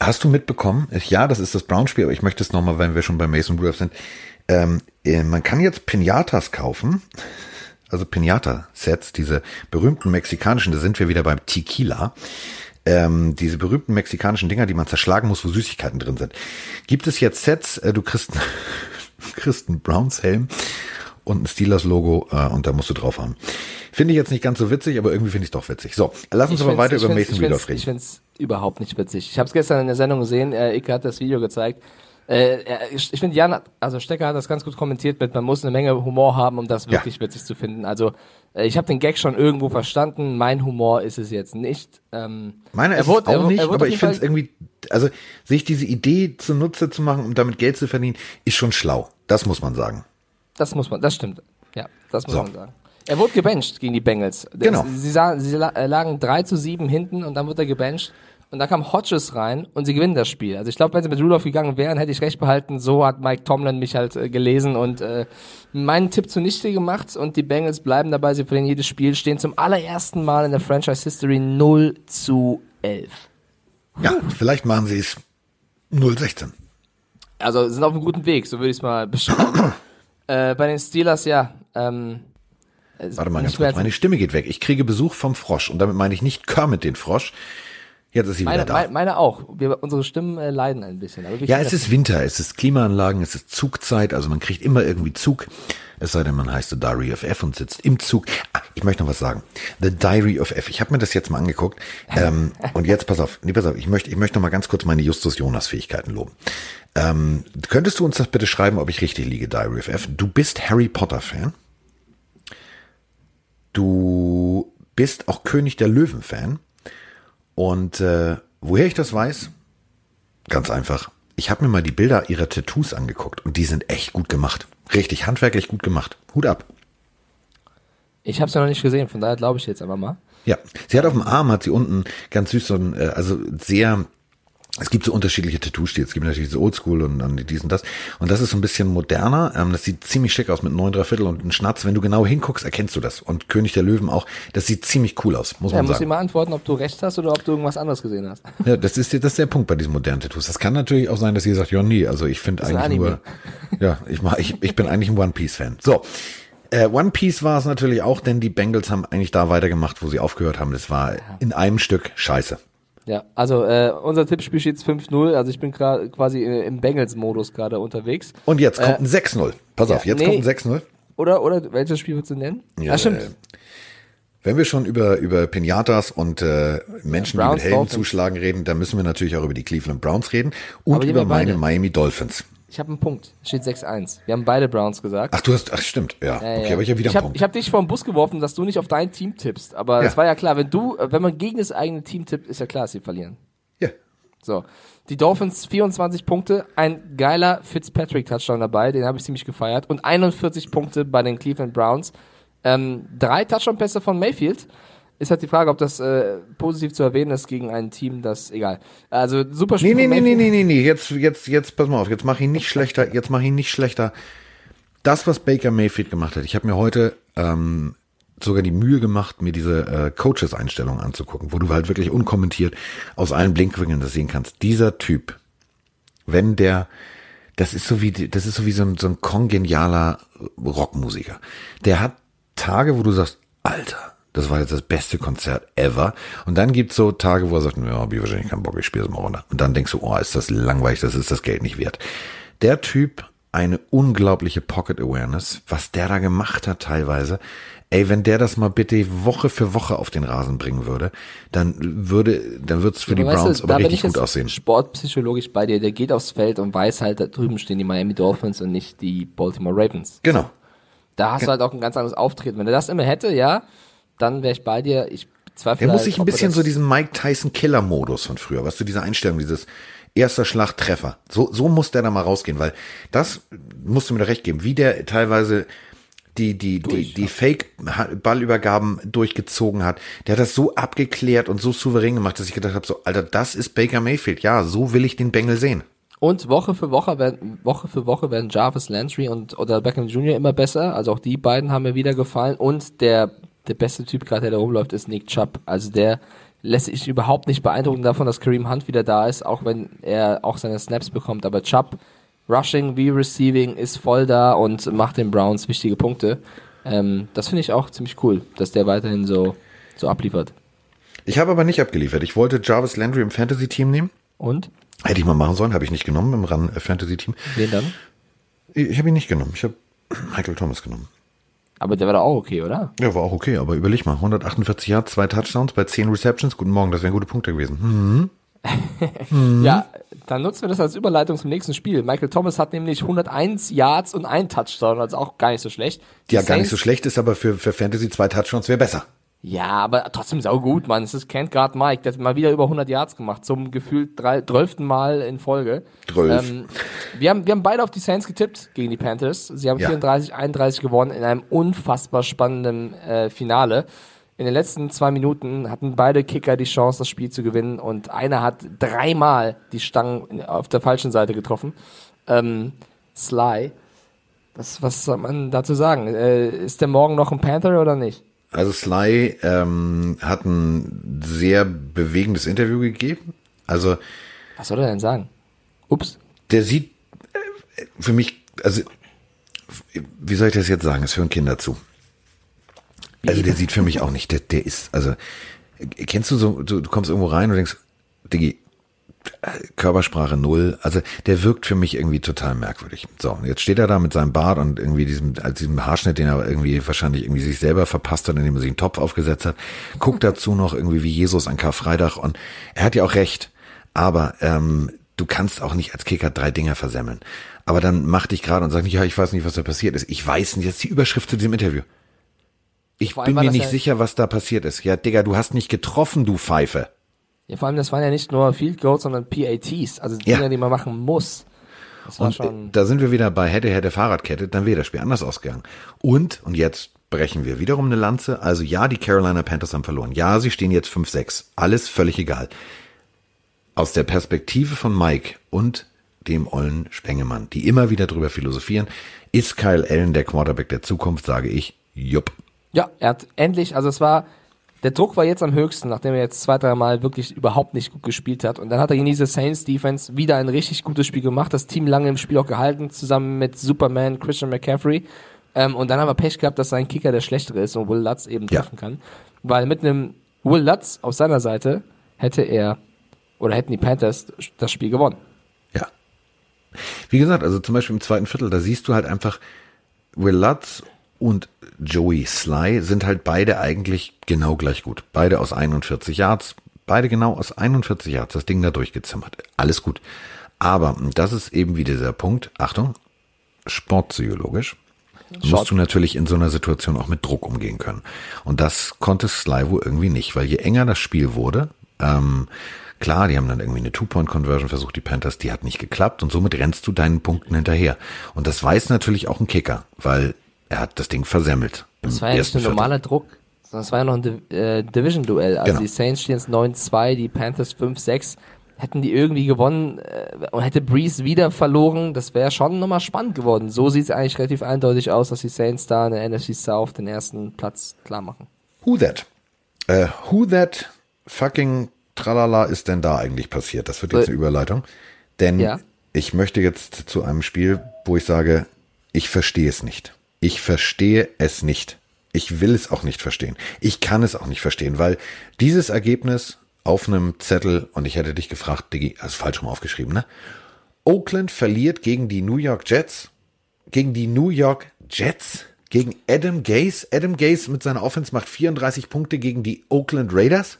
Hast du mitbekommen? Ja, das ist das Brown-Spiel, aber ich möchte es nochmal, wenn wir schon bei Mason Rudolph sind. Ähm, äh, man kann jetzt Pinatas kaufen. Also Pinata-Sets, diese berühmten mexikanischen, da sind wir wieder beim Tequila. Ähm, diese berühmten mexikanischen Dinger, die man zerschlagen muss, wo Süßigkeiten drin sind. Gibt es jetzt Sets, äh, du kriegst, [laughs] kriegst einen Browns Helm und ein Steelers Logo äh, und da musst du drauf haben. Finde ich jetzt nicht ganz so witzig, aber irgendwie finde ich es doch witzig. So, lass uns Ich aber weiter über Mason Rudolph reden. Ich finde es überhaupt nicht witzig. Ich habe es gestern in der Sendung gesehen, äh, Ike hat das Video gezeigt. Äh, er- ich ich finde, Jan, hat, also Stecker hat das ganz gut kommentiert mit, man muss eine Menge Humor haben, um das Ja. wirklich witzig zu finden. Also äh, ich habe den Gag schon irgendwo verstanden, mein Humor ist es jetzt nicht. Ähm, Meiner er ist wurde- es er auch wu- nicht, er aber ich finde es irgendwie, also sich diese Idee zunutze zu machen, um damit Geld zu verdienen, ist schon schlau. Das muss man sagen. Das muss man, das stimmt. Ja, das muss So. man sagen. Er wurde gebencht gegen die Bengals. Genau. Sie, sah, sie äh, lagen 3 zu 7 hinten und dann wurde er gebencht. Und da kam Hodges rein und sie gewinnen das Spiel. Also ich glaube, wenn sie mit Rudolph gegangen wären, hätte ich recht behalten. So hat Mike Tomlin mich halt äh, gelesen und äh, meinen Tipp zunichte gemacht. Und die Bengals bleiben dabei, sie verlieren jedes Spiel, stehen zum allerersten Mal in der Franchise History 0 zu 11. Ja, vielleicht machen sie es 016. Also sind auf einem guten Weg, so würde ich es mal beschreiben. [clears throat] äh, bei den Steelers, ja. Ähm, Warte mal ganz kurz, meine Stimme geht weg. Ich kriege Besuch vom Frosch und damit meine ich nicht Kermit den Frosch. Jetzt ist sie Meine, wieder da. meine, meine auch. Wir, unsere Stimmen äh, leiden ein bisschen. Ja, es ist Winter, es ist Klimaanlagen, es ist Zugzeit, also man kriegt immer irgendwie Zug. Es sei denn, man heißt The Diary of F und sitzt im Zug. Ah, ich möchte noch was sagen. The Diary of F. Ich habe mir das jetzt mal angeguckt. Ähm, und jetzt pass auf, nee, pass auf, ich möchte, ich möchte noch mal ganz kurz meine Justus Jonas Fähigkeiten loben. Ähm, könntest du uns das bitte schreiben, ob ich richtig liege, Diary of F? Du bist Harry Potter Fan. Du bist auch König der Löwen Fan. Und äh, woher ich das weiß? Ganz einfach. Ich habe mir mal die Bilder ihrer Tattoos angeguckt und die sind echt gut gemacht. Richtig handwerklich gut gemacht. Hut ab. Ich habe es ja noch nicht gesehen, von daher glaube ich jetzt einfach mal. Ja, sie hat auf dem Arm, hat sie unten ganz süß so ein, äh, also sehr, es gibt so unterschiedliche Tattoo-Stile. Es gibt natürlich so Oldschool und dann dies und das. Und das ist so ein bisschen moderner. Ähm, das sieht ziemlich schick aus mit neun Viertel und einem Schnatz. Wenn du genau hinguckst, erkennst du das. Und König der Löwen auch. Das sieht ziemlich cool aus, muss Ja, man muss ich sagen. mal antworten, ob du recht hast oder ob du irgendwas anderes gesehen hast. [laughs] Ja, das ist, das ist der Punkt bei diesen modernen Tattoos. Das kann natürlich auch sein, dass ihr sagt, ja, nee, also ich finde eigentlich nur, ja, ich, mach, ich, ich bin eigentlich ein One Piece Fan. So. Äh, One Piece war es natürlich auch, denn die Bengals haben eigentlich da weitergemacht, wo sie aufgehört haben. Das war in einem Stück scheiße. Ja, also äh, unser Tippspiel steht 5-0, also ich bin gerade quasi äh, im Bengals-Modus gerade unterwegs. Und jetzt kommt ein 6-0. Pass auf, jetzt nee. kommt ein 6-0. Oder, oder welches Spiel würdest du nennen? Ja, ah, stimmt. äh, Wenn wir schon über, über Pinatas und äh, Menschen, Ja, die mit Helmen zuschlagen reden, dann müssen wir natürlich auch über die Cleveland Browns reden und über meine. Miami Dolphins. Ich habe einen Punkt. Steht 6-1. Wir haben beide Browns gesagt. Ach, du hast, ach stimmt, ja. Ja, okay, ja. aber ich habe wieder ich einen hab, Punkt. Ich habe dich vor den Bus geworfen, dass du nicht auf dein Team tippst. Aber Ja. es war ja klar, wenn du, wenn man gegen das eigene Team tippt, ist ja klar, dass sie verlieren. ja. So. Die Dolphins 24 Punkte, ein geiler Fitzpatrick-Touchdown dabei, den habe ich ziemlich gefeiert. Und 41 Punkte bei den Cleveland Browns. Ähm, drei Touchdown-Pässe von Mayfield. Ist halt die Frage, ob das äh, positiv zu erwähnen ist gegen ein Team, das egal. Also super Spiel Nee, nee, nee, nee, nee, nee, nee, jetzt, jetzt, jetzt, pass mal auf, jetzt mach ihn nicht schlechter, jetzt mach ihn nicht schlechter. Das, was Baker Mayfield gemacht hat, ich habe mir heute ähm, sogar die Mühe gemacht, mir diese äh, Coaches-Einstellung anzugucken, wo du halt wirklich unkommentiert aus allen Blinkwinkeln das sehen kannst. Dieser Typ, wenn der, das ist so wie, das ist so wie so ein, so ein kongenialer Rockmusiker. Der hat Tage, wo du sagst, Alter, das war jetzt das beste Konzert ever. Und dann gibt's so Tage, wo er sagt, ja, hab ich wahrscheinlich keinen Bock, ich spiele es mal runter. Und dann denkst du, oh, ist das langweilig, das ist das Geld nicht wert. Der Typ eine unglaubliche Pocket Awareness, was der da gemacht hat teilweise. Ey, wenn der das mal bitte Woche für Woche auf den Rasen bringen würde, dann würde, dann wird's für die weißt du, Browns da aber richtig gut aussehen. Sportpsychologisch bei dir. Der geht aufs Feld und weiß halt, da drüben stehen die Miami Dolphins und nicht die Baltimore Ravens. Genau. Da hast du halt auch ein ganz anderes Auftreten. Wenn er das immer hätte, ja, dann wäre ich bei dir. Ich zweifle Der muss halt, sich ein bisschen so diesen Mike Tyson Killer Modus von früher, was du diese Einstellung, dieses erster Schlag Treffer. So, so muss der da mal rausgehen, weil das musst du mir doch recht geben, wie der teilweise die, die, die, die Fake-Ballübergaben durchgezogen hat. Der hat das so abgeklärt und so souverän gemacht, dass ich gedacht habe, so, Alter, das ist Baker Mayfield. Ja, so will ich den Bengel sehen. Und Woche für Woche werden, Woche für Woche werden Jarvis Landry und oder Beckham Jr. immer besser. Also auch die beiden haben mir wieder gefallen. Und der, der beste Typ gerade, der da rumläuft, ist Nick Chubb. Also der lässt sich überhaupt nicht beeindrucken davon, dass Kareem Hunt wieder da ist, auch wenn er auch seine Snaps bekommt. Aber Chubb, Rushing wie Receiving, ist voll da und macht den Browns wichtige Punkte. Ähm, das finde ich auch ziemlich cool, dass der weiterhin so, so abliefert. Ich habe aber nicht abgeliefert. Ich wollte Jarvis Landry im Fantasy-Team nehmen. Und? Hätte ich mal machen sollen, habe ich nicht genommen im Run Fantasy-Team. Wen dann? Ich, ich habe ihn nicht genommen. Ich habe Michael Thomas genommen. Aber der war doch auch okay, oder? Ja, war auch okay, aber überleg mal, 148 Yards, zwei Touchdowns bei 10 Receptions. Guten Morgen, das wären gute Punkte gewesen. [laughs] Hm. Ja, dann nutzen wir das als Überleitung zum nächsten Spiel. Michael Thomas hat nämlich 101 Yards und ein Touchdown, also auch gar nicht so schlecht. Die Ja, gar nicht so Saints- schlecht ist, aber für, für Fantasy zwei Touchdowns wäre besser. Ja, aber trotzdem sau gut, Mann. Es ist Kent Guard Mike, der hat mal wieder über 100 Yards gemacht, zum gefühlt zwölften Mal in Folge. Zwölf. Ähm, wir, haben, wir haben beide auf die Saints getippt gegen die Panthers. Sie haben Ja. 34, 31 gewonnen in einem unfassbar spannenden äh, Finale. In den letzten zwei Minuten hatten beide Kicker die Chance, das Spiel zu gewinnen und einer hat dreimal die Stangen auf der falschen Seite getroffen. Ähm, Sly. Was, was soll man dazu sagen? Äh, ist der morgen noch ein Panther oder nicht? Also Sly ähm, hat ein sehr bewegendes Interview gegeben. Also Was soll er denn sagen? Ups. der sieht äh, für mich, also wie soll ich das jetzt sagen? Es hören Kinder zu. Also der sieht für mich auch nicht, der, der ist, also kennst du so, du, du kommst irgendwo rein und denkst, Diggi, Körpersprache null, also der wirkt für mich irgendwie total merkwürdig. So, und jetzt steht er da mit seinem Bart und irgendwie diesem, als diesem Haarschnitt, den er irgendwie wahrscheinlich irgendwie sich selber verpasst hat, indem er sich einen Topf aufgesetzt hat, guckt [laughs] dazu noch irgendwie wie Jesus an Karfreitag und er hat ja auch recht, aber ähm, du kannst auch nicht als Kicker drei Dinger versemmeln. Aber dann mach dich gerade und sag nicht, ja, ich weiß nicht, was da passiert ist. Ich weiß nicht, das ist die Überschrift zu diesem Interview. Ich bin mir nicht ja- sicher, was da passiert ist. Ja, Digga, du hast nicht getroffen, du Pfeife. Ja, vor allem, das waren ja nicht nur Field Goals, sondern PATs, also Ja. Dinge, die man machen muss. Und äh, da sind wir wieder bei hätte, hätte Fahrradkette, dann wäre das Spiel anders ausgegangen. Und, und jetzt brechen wir wiederum eine Lanze. Also ja, die Carolina Panthers haben verloren. Ja, sie stehen jetzt 5-6. Alles völlig egal. Aus der Perspektive von Mike und dem ollen Spengemann, die immer wieder drüber philosophieren, ist Kyle Allen der Quarterback der Zukunft, sage ich, jupp. Ja, er hat endlich, also es war, der Druck war jetzt am höchsten, nachdem er jetzt zwei, drei Mal wirklich überhaupt nicht gut gespielt hat. Und dann hat er gegen diese Saints Defense wieder ein richtig gutes Spiel gemacht, das Team lange im Spiel auch gehalten, zusammen mit Superman Christian McCaffrey. Ähm, und dann haben wir Pech gehabt, dass sein Kicker der schlechtere ist und Will Lutz eben Ja. treffen kann. Weil mit einem Will Lutz auf seiner Seite hätte er, oder hätten die Panthers das Spiel gewonnen. Ja. Wie gesagt, also zum Beispiel im zweiten Viertel, da siehst du halt einfach, Will Lutz und Joey Sly sind halt beide eigentlich genau gleich gut. Beide aus 41 Yards, beide genau aus 41 Yards, das Ding da durchgezimmert. Alles gut. Aber, und das ist eben wieder dieser Punkt, Achtung, sportpsychologisch, musst du natürlich in so einer Situation auch mit Druck umgehen können. Und das konnte Sly wohl irgendwie nicht, weil je enger das Spiel wurde, ähm, klar, die haben dann irgendwie eine Two-Point-Conversion versucht, die Panthers, die hat nicht geklappt und somit rennst du deinen Punkten hinterher. Und das weiß natürlich auch ein Kicker, weil er hat das Ding versemmelt. Das war ja nicht Viertel. normaler Druck, sondern es war ja noch ein Div äh, Division-Duell. Also Genau. die Saints stehen jetzt 9-2, die Panthers 5-6. Hätten die irgendwie gewonnen äh, und hätte Breeze wieder verloren, das wäre schon nochmal spannend geworden. So sieht es eigentlich relativ eindeutig aus, dass die Saints da in der NFC South den ersten Platz klar machen. Who that? Äh, who that fucking tralala ist denn da eigentlich passiert? Das wird jetzt eine Überleitung. Denn ja. ich möchte jetzt zu einem Spiel, wo ich sage, ich verstehe es nicht. Ich verstehe es nicht. Ich will es auch nicht verstehen. Ich kann es auch nicht verstehen, weil dieses Ergebnis auf einem Zettel, und ich hätte dich gefragt, Diggi, hast falsch rum aufgeschrieben, ne? Oakland verliert gegen die New York Jets gegen die New York Jets, gegen Adam Gase. Adam Gase mit seiner Offense macht 34 Punkte gegen die Oakland Raiders.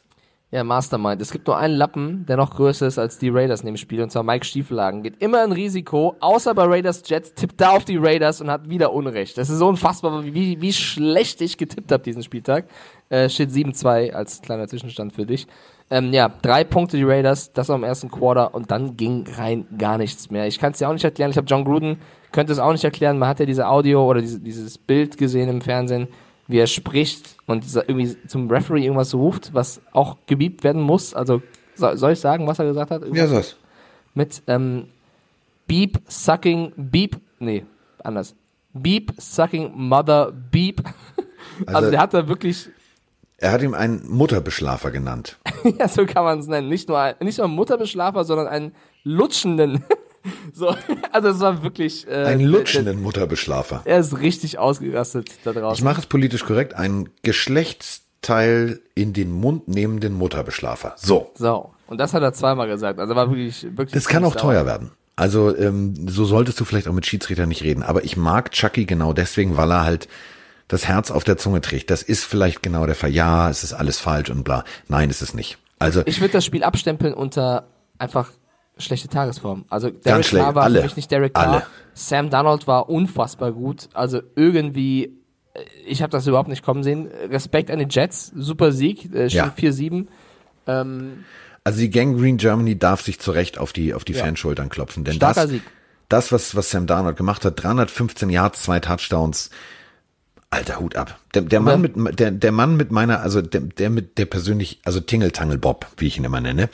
Ja, Mastermind. Es gibt nur einen Lappen, der noch größer ist als die Raiders in dem Spiel, und zwar Mike Stiefelagen. Geht immer ein Risiko, außer bei Raiders Jets, tippt da auf die Raiders und hat wieder Unrecht. Das ist so unfassbar, wie, wie schlecht ich getippt habe diesen Spieltag. Äh, steht 7-2 als kleiner Zwischenstand für dich. Ähm, ja, drei Punkte die Raiders, das war im ersten Quarter und dann ging rein gar nichts mehr. Ich kann es dir auch nicht erklären. Ich habe John Gruden, könnte es auch nicht erklären. Man hat ja diese Audio oder diese, dieses Bild gesehen im Fernsehen wie er spricht und irgendwie zum Referee irgendwas ruft, was auch gebiebt werden muss. Also soll, ich sagen, was er gesagt hat? Irgendwas ja, was. Mit ähm, Beep Sucking Beep, nee, anders. Beep Sucking Mother Beep. [laughs] Also, also der hat da wirklich. Er hat ihm einen Mutterbeschlafer genannt. [laughs] ja, so kann man es nennen. Nicht nur, nicht nur einen Mutterbeschlafer, sondern einen lutschenden [laughs] So, also es war wirklich. Äh, Einen lutschenden Mutterbeschlafer. Er ist richtig ausgerastet da draußen. Ich mache es politisch korrekt. Ein Geschlechtsteil in den Mund nehmenden Mutterbeschlafer. So. So. Und das hat er zweimal gesagt. Also war wirklich, wirklich. Das kann auch sauer. teuer werden. Also ähm, so solltest du vielleicht auch mit Schiedsrichter nicht reden. Aber ich mag Chucky genau deswegen, weil er halt das Herz auf der Zunge trägt. Das ist vielleicht genau der Fall. Ja, es ist alles falsch und bla. Nein, ist es nicht. Also ich würde das Spiel abstempeln unter einfach schlechte Tagesform. Also Derek Carr war alle, für mich nicht Derek Carr. Alle. Sam Donald war unfassbar gut. Also irgendwie, äh, ich habe das überhaupt nicht kommen sehen. Respekt an die Jets, super Sieg, äh, ja. 4-7. Ähm, also die Gang Green Germany darf sich zu Recht auf die, auf die ja. Fanschultern klopfen. Denn Starker das, Sieg. das, was, was Sam Darnold gemacht hat, 315 Yards, zwei Touchdowns, Alter Hut ab. Der, der Mann mit der, der Mann mit meiner, also der, der mit der persönlich, also Tingle Bob, wie ich ihn immer nenne,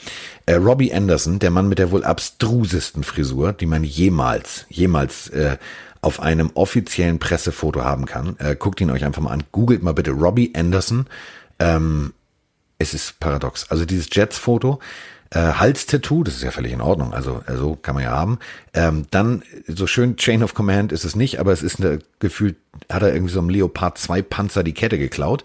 äh, Robbie Anderson, der Mann mit der wohl abstrusesten Frisur, die man jemals, jemals äh, auf einem offiziellen Pressefoto haben kann. Äh, guckt ihn euch einfach mal an. Googelt mal bitte Robbie Anderson. Ähm, es ist paradox. Also dieses Jets-Foto, äh, Halstattoo, das ist ja völlig in Ordnung, also äh, so kann man ja haben. Ähm, dann so schön Chain of Command ist es nicht, aber es ist eine gefühlt hat er irgendwie so einem Leopard 2 Panzer die Kette geklaut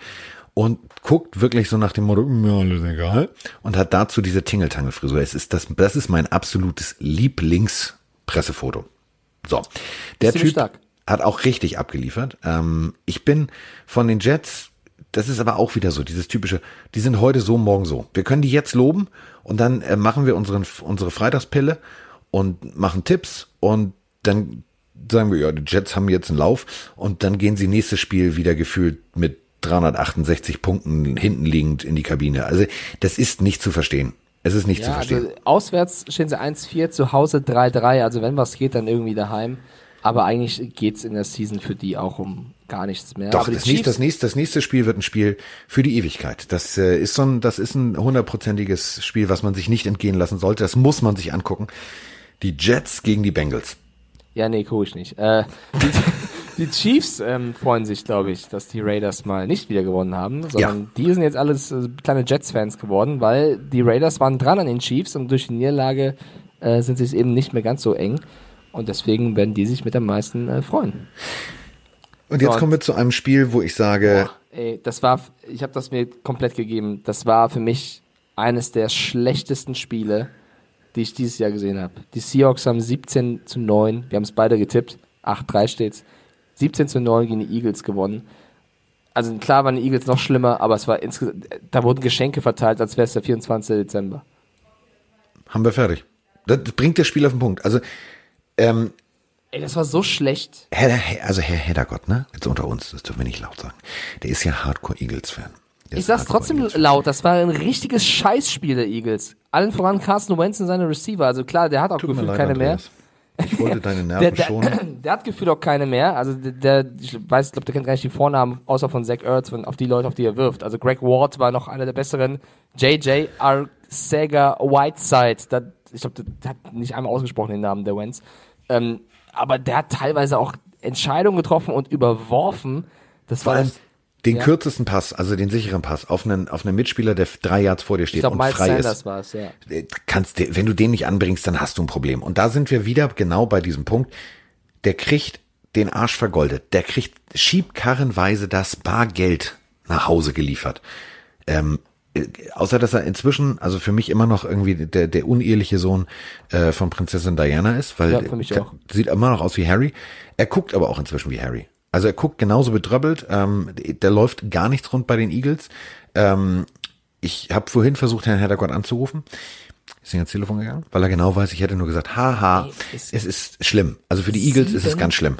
und guckt wirklich so nach dem Motto, mir alles egal und hat dazu diese Tingeltangel-Frisur. Es ist das, das ist mein absolutes Lieblingspressefoto. So, der Typ stark. hat auch richtig abgeliefert. Ähm, ich bin von den Jets das ist aber auch wieder so, dieses typische, die sind heute so, morgen so. Wir können die jetzt loben und dann äh, machen wir unseren, unsere Freitagspille und machen Tipps und dann sagen wir, ja, die Jets haben jetzt einen Lauf und dann gehen sie nächstes Spiel wieder gefühlt mit 368 Punkten hinten liegend in die Kabine. Also das ist nicht zu verstehen. Es ist nicht ja, zu verstehen. Also auswärts stehen sie 1-4, zu Hause 3-3. Also wenn was geht, dann irgendwie daheim. Aber eigentlich geht's in der Season für die auch um gar nichts mehr. Doch, das nächste, das, nächste, das nächste Spiel wird ein Spiel für die Ewigkeit. Das äh, ist so ein, das ist ein hundertprozentiges Spiel, was man sich nicht entgehen lassen sollte. Das muss man sich angucken. Die Jets gegen die Bengals. Ja, nee, gucke ich nicht. Äh, die, [laughs] die Chiefs ähm, freuen sich, glaube ich, dass die Raiders mal nicht wieder gewonnen haben, sondern ja. die sind jetzt alles äh, kleine Jets-Fans geworden, weil die Raiders waren dran an den Chiefs und durch die Niederlage äh, sind sie es eben nicht mehr ganz so eng. Und deswegen werden die sich mit am meisten äh, freuen. Und jetzt so, kommen wir zu einem Spiel, wo ich sage. Boah, ey, das war, ich habe das mir komplett gegeben. Das war für mich eines der schlechtesten Spiele, die ich dieses Jahr gesehen habe. Die Seahawks haben 17 zu 9, wir haben es beide getippt, 8-3 steht's. 17 zu 9 gegen die Eagles gewonnen. Also klar waren die Eagles noch schlimmer, aber es war insgesamt, da wurden Geschenke verteilt, als wäre es der 24. Dezember. Haben wir fertig. Das bringt das Spiel auf den Punkt. Also ähm, Ey, das war so schlecht. Herr, also Herr Heddergott, ne? Jetzt unter uns, das dürfen wir nicht laut sagen. Der ist ja Hardcore Eagles-Fan. Ich sag's trotzdem laut, das war ein richtiges Scheißspiel der Eagles. Allen voran Carsten Wentz und seine Receiver. Also klar, der hat auch gefühlt leid, keine Andreas. mehr. Ich wollte deine [laughs] Nerven der, schonen. [clears throat] Der hat gefühlt auch keine mehr. Also der, der ich weiß, ich glaube, der kennt gar nicht die Vornamen, außer von Zach Ertz, auf die Leute, auf die er wirft. Also Greg Ward war noch einer der besseren. JJ Arcega Whiteside, der, ich glaube, der hat nicht einmal ausgesprochen den Namen der Wentz. Ähm, aber der hat teilweise auch Entscheidungen getroffen und überworfen. Das Vor war allem den ja. kürzesten Pass, also den sicheren Pass, auf einen, auf einen Mitspieler, der drei Yards vor dir steht glaub, und Miles frei Sanders ist. War's, ja. Äh, kannst, wenn du den nicht anbringst, dann hast du ein Problem. Und da sind wir wieder genau bei diesem Punkt. Der kriegt den Arsch vergoldet. Der kriegt, schiebt karrenweise das Bargeld nach Hause geliefert. Ähm, äh, außer dass er inzwischen, also für mich immer noch irgendwie der, der uneheliche Sohn äh, von Prinzessin Diana ist, weil Ja, auch. sieht immer noch aus wie Harry. Er guckt aber auch inzwischen wie Harry. Also er guckt genauso betröppelt. Ähm, der läuft gar nichts rund bei den Eagles. Ähm, ich habe vorhin versucht, Herrn Heddergott anzurufen. Ist nicht ans Telefon gegangen, weil er genau weiß, ich hätte nur gesagt, haha, Nee, es- ist schlimm. Also für die Eagles ist es ganz schlimm.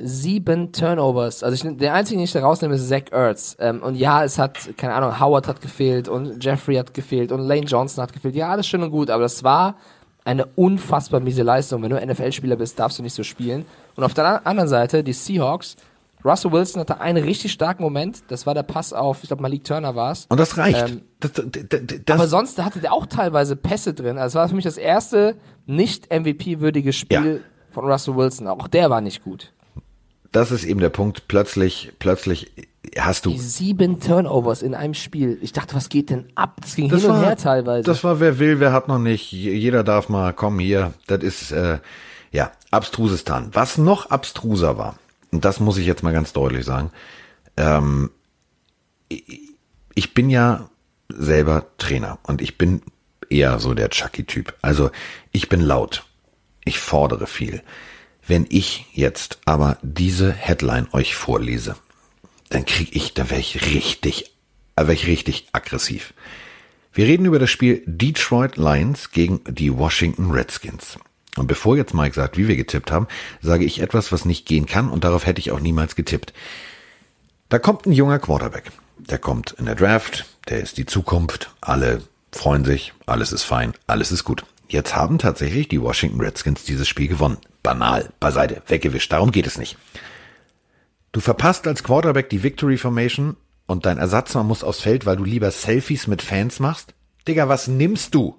Sieben Turnovers. Also ich, der einzige, den ich da rausnehme, ist Zach Ertz. Ähm, und ja, es hat, keine Ahnung, Howard hat gefehlt und Jeffrey hat gefehlt und Lane Johnson hat gefehlt. Ja, alles schön und gut, aber das war eine unfassbar miese Leistung. Wenn du NFL-Spieler bist, darfst du nicht so spielen. Und auf der an- anderen Seite, die Seahawks, Russell Wilson hatte einen richtig starken Moment. Das war der Pass auf, ich glaube, Malik Turner war es. Und das reicht. Ähm, das, das, das, Aber sonst hatte der auch teilweise Pässe drin. Also es war für mich das erste nicht MVP-würdige Spiel von Russell Wilson. Auch der war nicht gut. Das ist eben der Punkt. Plötzlich, plötzlich hast du. Sieben Turnovers in einem Spiel. Ich dachte, was geht denn ab? Das ging hin und her teilweise. Das war, wer will, wer hat noch nicht. Je- Jeder darf mal kommen hier. Das ist, äh, ja, abstrusistan. Was noch abstruser war, und das muss ich jetzt mal ganz deutlich sagen, ähm, ich bin ja selber Trainer und ich bin eher so der Chucky-Typ. Also ich bin laut. Ich fordere viel. Wenn ich jetzt aber diese Headline euch vorlese, dann krieg ich, dann wäre ich richtig, äh, wäre ich richtig aggressiv. Wir reden über das Spiel Detroit Lions gegen die Washington Redskins. Und bevor jetzt Mike sagt, wie wir getippt haben, sage ich etwas, was nicht gehen kann und darauf hätte ich auch niemals getippt. Da kommt ein junger Quarterback. Der kommt in der Draft, der ist die Zukunft, alle freuen sich, alles ist fein, alles ist gut. Jetzt haben tatsächlich die Washington Redskins dieses Spiel gewonnen. Banal, beiseite, weggewischt, darum geht es nicht. Du verpasst als Quarterback die Victory Formation und dein Ersatzmann muss aufs Feld, weil du lieber Selfies mit Fans machst? Digga, was nimmst du?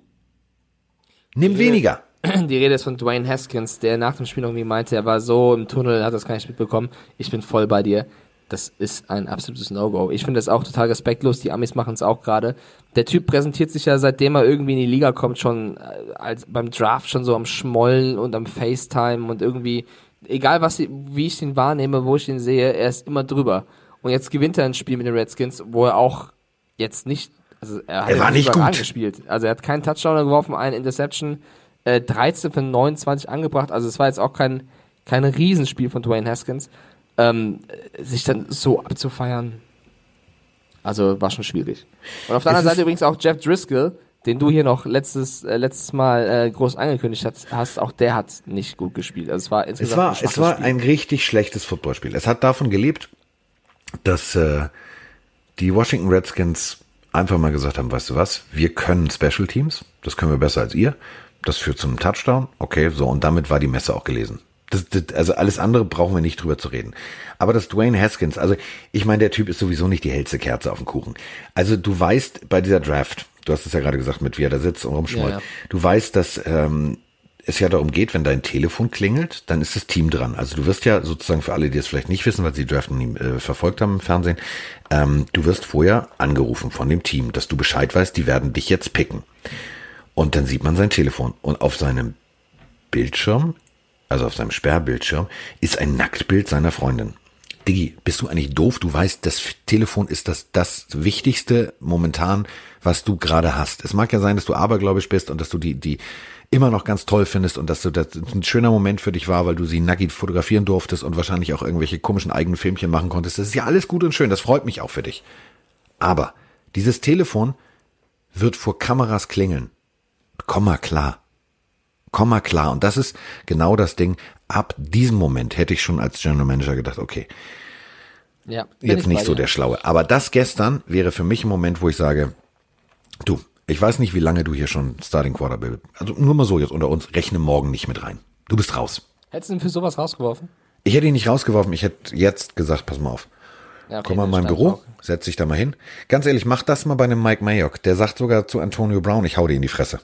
Nimm weniger. [clears throat] Die Rede ist von Dwayne Haskins, der nach dem Spiel irgendwie meinte, er war so im Tunnel, hat das gar nicht mitbekommen. Ich bin voll bei dir. Das ist ein absolutes No-Go. Ich finde das auch total respektlos. Die Amis machen es auch gerade. Der Typ präsentiert sich ja, seitdem er irgendwie in die Liga kommt, schon äh, als beim Draft schon so am Schmollen und am FaceTime und irgendwie, egal was, wie ich ihn wahrnehme, wo ich ihn sehe, er ist immer drüber. Und jetzt gewinnt er ein Spiel mit den Redskins, wo er auch jetzt nicht, also er hat Er war nicht gut. gespielt. Also er hat keinen Touchdown geworfen, eine Interception, äh, 13 von 29 angebracht. Also es war jetzt auch kein, kein Riesenspiel von Dwayne Haskins. Ähm, äh, sich dann so abzufeiern, also war schon schwierig. Und auf der anderen Seite übrigens auch Jeff Driscoll, den du hier noch letztes, äh, letztes Mal äh, groß angekündigt hast, hast, auch der hat nicht gut gespielt. Also es war insgesamt Es war, ein es war Spiel. ein richtig schlechtes Footballspiel. Es hat davon gelebt, dass äh, die Washington Redskins einfach mal gesagt haben, weißt du was, wir können Special Teams, das können wir besser als ihr. Das führt zu einem Touchdown. Okay, so, und damit war die Messe auch gelesen. Das, das, also alles andere brauchen wir nicht drüber zu reden. Aber das Dwayne Haskins, also ich meine, der Typ ist sowieso nicht die hellste Kerze auf dem Kuchen. Also du weißt bei dieser Draft, du hast es ja gerade gesagt, mit wie er da sitzt und rumschmollt, Ja, ja. du weißt, dass ähm, es ja darum geht, wenn dein Telefon klingelt, dann ist das Team dran. Also du wirst ja sozusagen für alle, die es vielleicht nicht wissen, weil sie die Draft nie äh, verfolgt haben im Fernsehen, ähm, du wirst vorher angerufen von dem Team, dass du Bescheid weißt, die werden dich jetzt picken. Und dann sieht man sein Telefon und auf seinem Bildschirm, also auf seinem Sperrbildschirm, ist ein Nacktbild seiner Freundin. Diggi, bist du eigentlich doof? Du weißt, das Telefon ist das, das Wichtigste momentan, was du gerade hast. Es mag ja sein, dass du abergläubisch bist und dass du die, die immer noch ganz toll findest und dass du das ein schöner Moment für dich war, weil du sie nackig fotografieren durftest und wahrscheinlich auch irgendwelche komischen eigenen Filmchen machen konntest. Das ist ja alles gut und schön. Das freut mich auch für dich. Aber dieses Telefon wird vor Kameras klingeln. Komm mal klar. Komm mal klar. Und das ist genau das Ding. Ab diesem Moment hätte ich schon als General Manager gedacht, okay, ja, jetzt ich nicht so dir. der Schlaue. Aber das gestern wäre für mich ein Moment, wo ich sage, du, ich weiß nicht, wie lange du hier schon Starting Quarterback bist. Also nur mal so jetzt unter uns, rechne morgen nicht mit rein. Du bist raus. Hättest du ihn für sowas rausgeworfen? Ich hätte ihn nicht rausgeworfen, ich hätte jetzt gesagt, pass mal auf. Ja, Komm mal in mein Büro, setz dich da mal hin. Ganz ehrlich, mach das mal bei einem Mike Mayock. Der sagt sogar zu Antonio Brown, ich hau dir in die Fresse.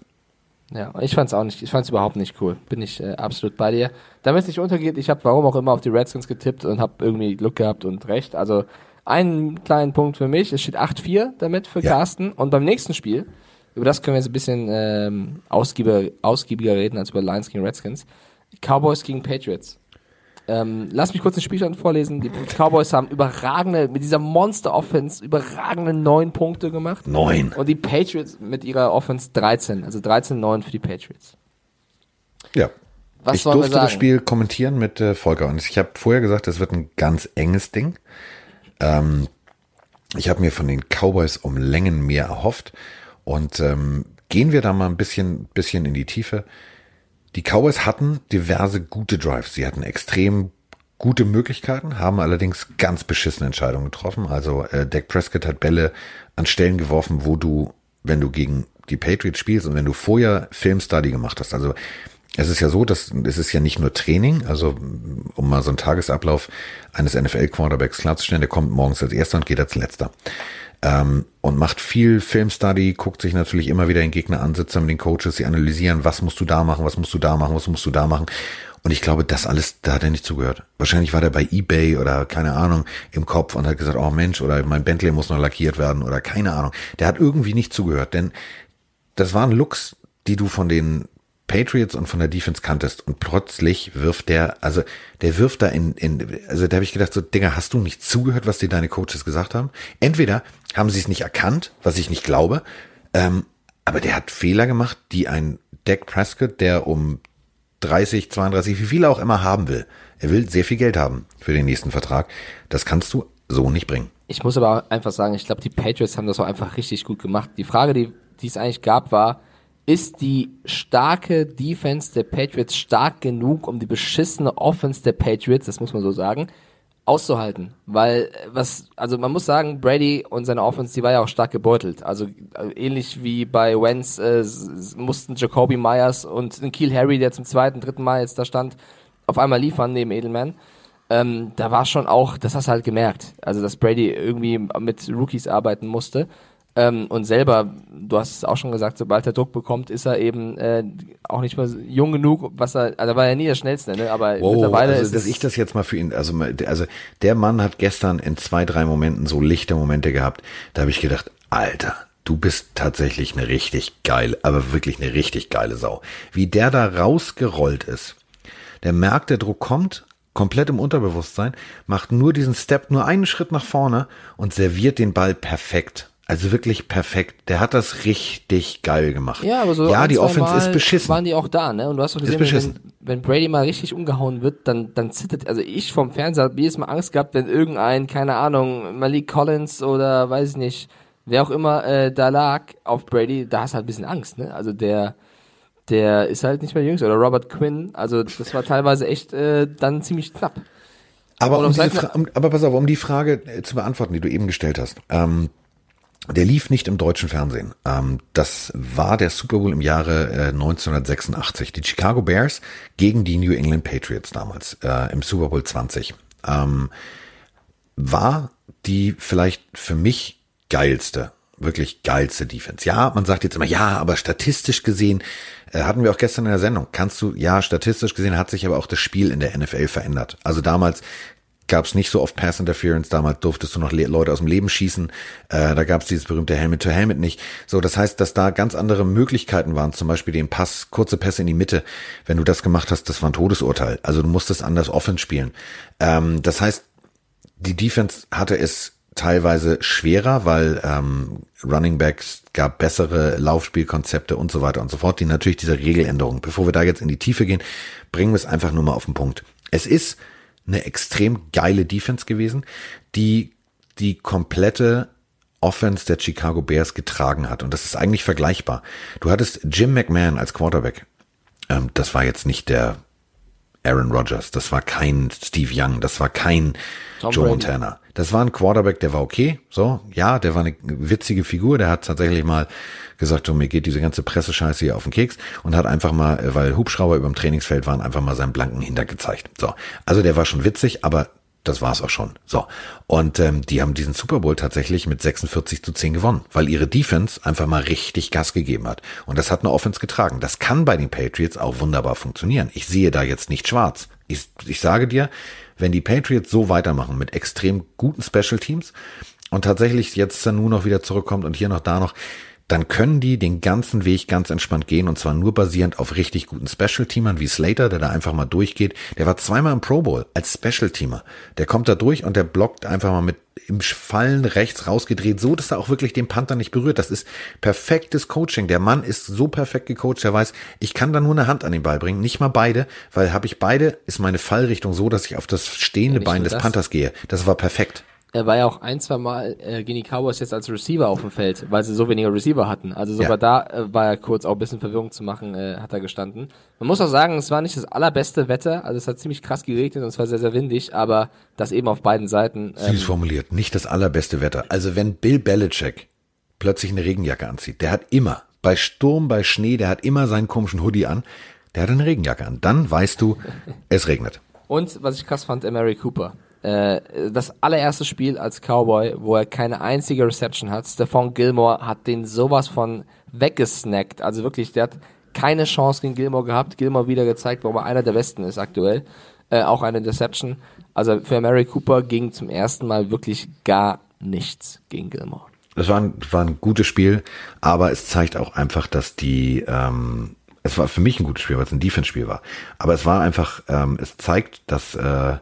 Ja, ich fand's auch nicht, ich fand's überhaupt nicht cool. Bin ich äh, absolut bei dir. Damit es nicht untergeht, ich habe warum auch immer auf die Redskins getippt und habe irgendwie Glück gehabt und recht. Also einen kleinen Punkt für mich. Es steht 8-4 damit für Ja. Carsten. Und beim nächsten Spiel, über das können wir jetzt ein bisschen ähm, ausgiebiger, ausgiebiger reden als über Lions gegen Redskins. Cowboys gegen Patriots. Ähm, lass mich kurz den Spielstand vorlesen. Die Cowboys haben überragende, mit dieser Monster-Offense überragende neun Punkte gemacht. Neun. Und die Patriots mit ihrer Offense 13. Also 13-9 für die Patriots. Ja. Was ich durfte das Spiel kommentieren mit äh, Volker und ich habe vorher gesagt, das wird ein ganz enges Ding. Ähm, ich habe mir von den Cowboys um Längen mehr erhofft und ähm, gehen wir da mal ein bisschen, bisschen in die Tiefe. Die Cowboys hatten diverse gute Drives. Sie hatten extrem gute Möglichkeiten, haben allerdings ganz beschissene Entscheidungen getroffen. Also äh, Dak Prescott hat Bälle an Stellen geworfen, wo du, wenn du gegen die Patriots spielst und wenn du vorher Filmstudy gemacht hast, also es ist ja so, dass es ist ja nicht nur Training, also um mal so einen Tagesablauf eines NFL-Quarterbacks klarzustellen, der kommt morgens als erster und geht als letzter. Ähm, und macht viel Filmstudy, guckt sich natürlich immer wieder den Gegner an, sitzt mit den Coaches, sie analysieren, was musst du da machen, was musst du da machen, was musst du da machen. Und ich glaube, das alles, da hat er nicht zugehört. Wahrscheinlich war der bei Ebay oder keine Ahnung im Kopf und hat gesagt, oh Mensch, oder mein Bentley muss noch lackiert werden oder keine Ahnung. Der hat irgendwie nicht zugehört, denn das waren Looks, die du von den Patriots und von der Defense kanntest und plötzlich wirft der, also der wirft da in, in also da habe ich gedacht, so Digga, hast du nicht zugehört, was dir deine Coaches gesagt haben? Entweder haben sie es nicht erkannt, was ich nicht glaube, ähm, aber der hat Fehler gemacht, die ein Dak Prescott, der um 30, 32, wie viel auch immer haben will, er will sehr viel Geld haben für den nächsten Vertrag, das kannst du so nicht bringen. Ich muss aber einfach sagen, ich glaube, die Patriots haben das auch einfach richtig gut gemacht. Die Frage, die, die es eigentlich gab, war, ist die starke Defense der Patriots stark genug, um die beschissene Offense der Patriots, das muss man so sagen, auszuhalten? Weil, äh, was, also man muss sagen, Brady und seine Offense, die war ja auch stark gebeutelt. Also äh, ähnlich wie bei Wentz äh, mussten Jacoby Myers und Kiel Harry, der zum zweiten, dritten Mal jetzt da stand, auf einmal liefern neben Edelman ähm, da war schon auch, das hast du halt gemerkt, also dass Brady irgendwie mit Rookies arbeiten musste. Ähm, und selber, du hast es auch schon gesagt, sobald er Druck bekommt, ist er eben äh, auch nicht mehr jung genug, was er, also war er nie der Schnellste, ne? aber mittlerweile also, ist dass ich das jetzt mal für ihn, also, also der Mann hat gestern in zwei, drei Momenten so lichte Momente gehabt, da habe ich gedacht, Alter, du bist tatsächlich eine richtig geile, aber wirklich eine richtig geile Sau. Wie der da rausgerollt ist, der merkt, der Druck kommt, komplett im Unterbewusstsein, macht nur diesen Step, nur einen Schritt nach vorne und serviert den Ball perfekt. Also wirklich perfekt. Der hat das richtig geil gemacht. ja, aber so ja, ein, die Offense Mal ist beschissen. waren die auch da, ne? Und du hast doch gesehen, beschissen. wenn, wenn Brady mal richtig umgehauen wird, dann, dann zittert, also ich vom Fernseher habe jedes Mal Angst gehabt, wenn irgendein, keine Ahnung, Malik Collins oder weiß ich nicht, wer auch immer äh, da lag auf Brady, da hast du halt ein bisschen Angst, ne? Also der, der ist halt nicht mehr jüngst. Oder Robert Quinn, also das war teilweise echt äh, dann ziemlich knapp. Aber, um diese vielleicht Fra um, aber pass auf, um die Frage äh, zu beantworten, die du eben gestellt hast. Ähm, der lief nicht im deutschen Fernsehen. Ähm, das war der Super Bowl im Jahre äh, 1986. Die Chicago Bears gegen die New England Patriots damals äh, im Super Bowl 20. Ähm, war die vielleicht für mich geilste, wirklich geilste Defense. Ja, man sagt jetzt immer, ja, aber statistisch gesehen, äh, hatten wir auch gestern in der Sendung, kannst du, ja, statistisch gesehen hat sich aber auch das Spiel in der NFL verändert. Also damals gab es nicht so oft Pass Interference, damals durftest du noch Le Leute aus dem Leben schießen, äh, da gab es dieses berühmte Helmet-to-Helmet nicht. So, das heißt, dass da ganz andere Möglichkeiten waren, zum Beispiel den Pass, kurze Pässe in die Mitte, wenn du das gemacht hast, das war ein Todesurteil. Also du musstest anders Offense spielen. Ähm, das heißt, die Defense hatte es teilweise schwerer, weil ähm, Running Backs gab bessere Laufspielkonzepte und so weiter und so fort, die natürlich diese Regeländerung. Bevor wir da jetzt in die Tiefe gehen, bringen wir es einfach nur mal auf den Punkt. Es ist eine extrem geile Defense gewesen, die die komplette Offense der Chicago Bears getragen hat. Und das ist eigentlich vergleichbar. Du hattest Jim McMahon als Quarterback. Ähm, das war jetzt nicht der Aaron Rodgers, das war kein Steve Young, das war kein Tom Joe Brady. Montana. Das war ein Quarterback, der war okay. So, ja, der war eine witzige Figur. Der hat tatsächlich mal gesagt, oh, mir geht diese ganze Pressescheiße hier auf den Keks und hat einfach mal, weil Hubschrauber über dem Trainingsfeld waren, einfach mal seinen blanken Hinter gezeigt. So, also der war schon witzig, aber das war's auch schon. So. Und ähm, die haben diesen Super Bowl tatsächlich mit 46 zu 10 gewonnen, weil ihre Defense einfach mal richtig Gas gegeben hat. Und das hat eine Offense getragen. Das kann bei den Patriots auch wunderbar funktionieren. Ich sehe da jetzt nicht schwarz. Ich, ich sage dir, wenn die Patriots so weitermachen mit extrem guten Special Teams und tatsächlich jetzt dann nur noch wieder zurückkommt und hier noch da noch, dann können die den ganzen Weg ganz entspannt gehen und zwar nur basierend auf richtig guten Special-Teamern wie Slater, der da einfach mal durchgeht. Der war zweimal im Pro Bowl als Special-Teamer. Der kommt da durch und der blockt einfach mal mit im Fallen rechts rausgedreht, so dass er auch wirklich den Panther nicht berührt. Das ist perfektes Coaching. Der Mann ist so perfekt gecoacht, er weiß, ich kann da nur eine Hand an den Ball bringen, nicht mal beide, weil habe ich beide, ist meine Fallrichtung so, dass ich auf das stehende Ja, Bein des das. Panthers gehe. Das war perfekt. Er war ja auch ein, zwei Mal äh, gegen die Cowboys jetzt als Receiver auf dem Feld, weil sie so weniger Receiver hatten. Also sogar Ja. da äh, war er kurz auch ein bisschen Verwirrung zu machen, äh, hat er gestanden. Man muss auch sagen, es war nicht das allerbeste Wetter, also es hat ziemlich krass geregnet und es war sehr, sehr windig, aber das eben auf beiden Seiten. Ähm, Süß formuliert, nicht das allerbeste Wetter. Also wenn Bill Belichick plötzlich eine Regenjacke anzieht, der hat immer, bei Sturm, bei Schnee, der hat immer seinen komischen Hoodie an, der hat eine Regenjacke an. Dann weißt du, [laughs] es regnet. Und was ich krass fand, Mary Cooper. Äh, das allererste Spiel als Cowboy, wo er keine einzige Reception hat. Stephon Gilmore hat den sowas von weggesnackt. Also wirklich, der hat keine Chance gegen Gilmore gehabt. Gilmore wieder gezeigt, warum er einer der Besten ist aktuell. Äh, auch eine Interception. Also für Mary Cooper ging zum ersten Mal wirklich gar nichts gegen Gilmore. Das war ein, war ein gutes Spiel, aber es zeigt auch einfach, dass die, ähm, es war für mich ein gutes Spiel, weil es ein Defense-Spiel war. Aber es war einfach, ähm, es zeigt, dass äh,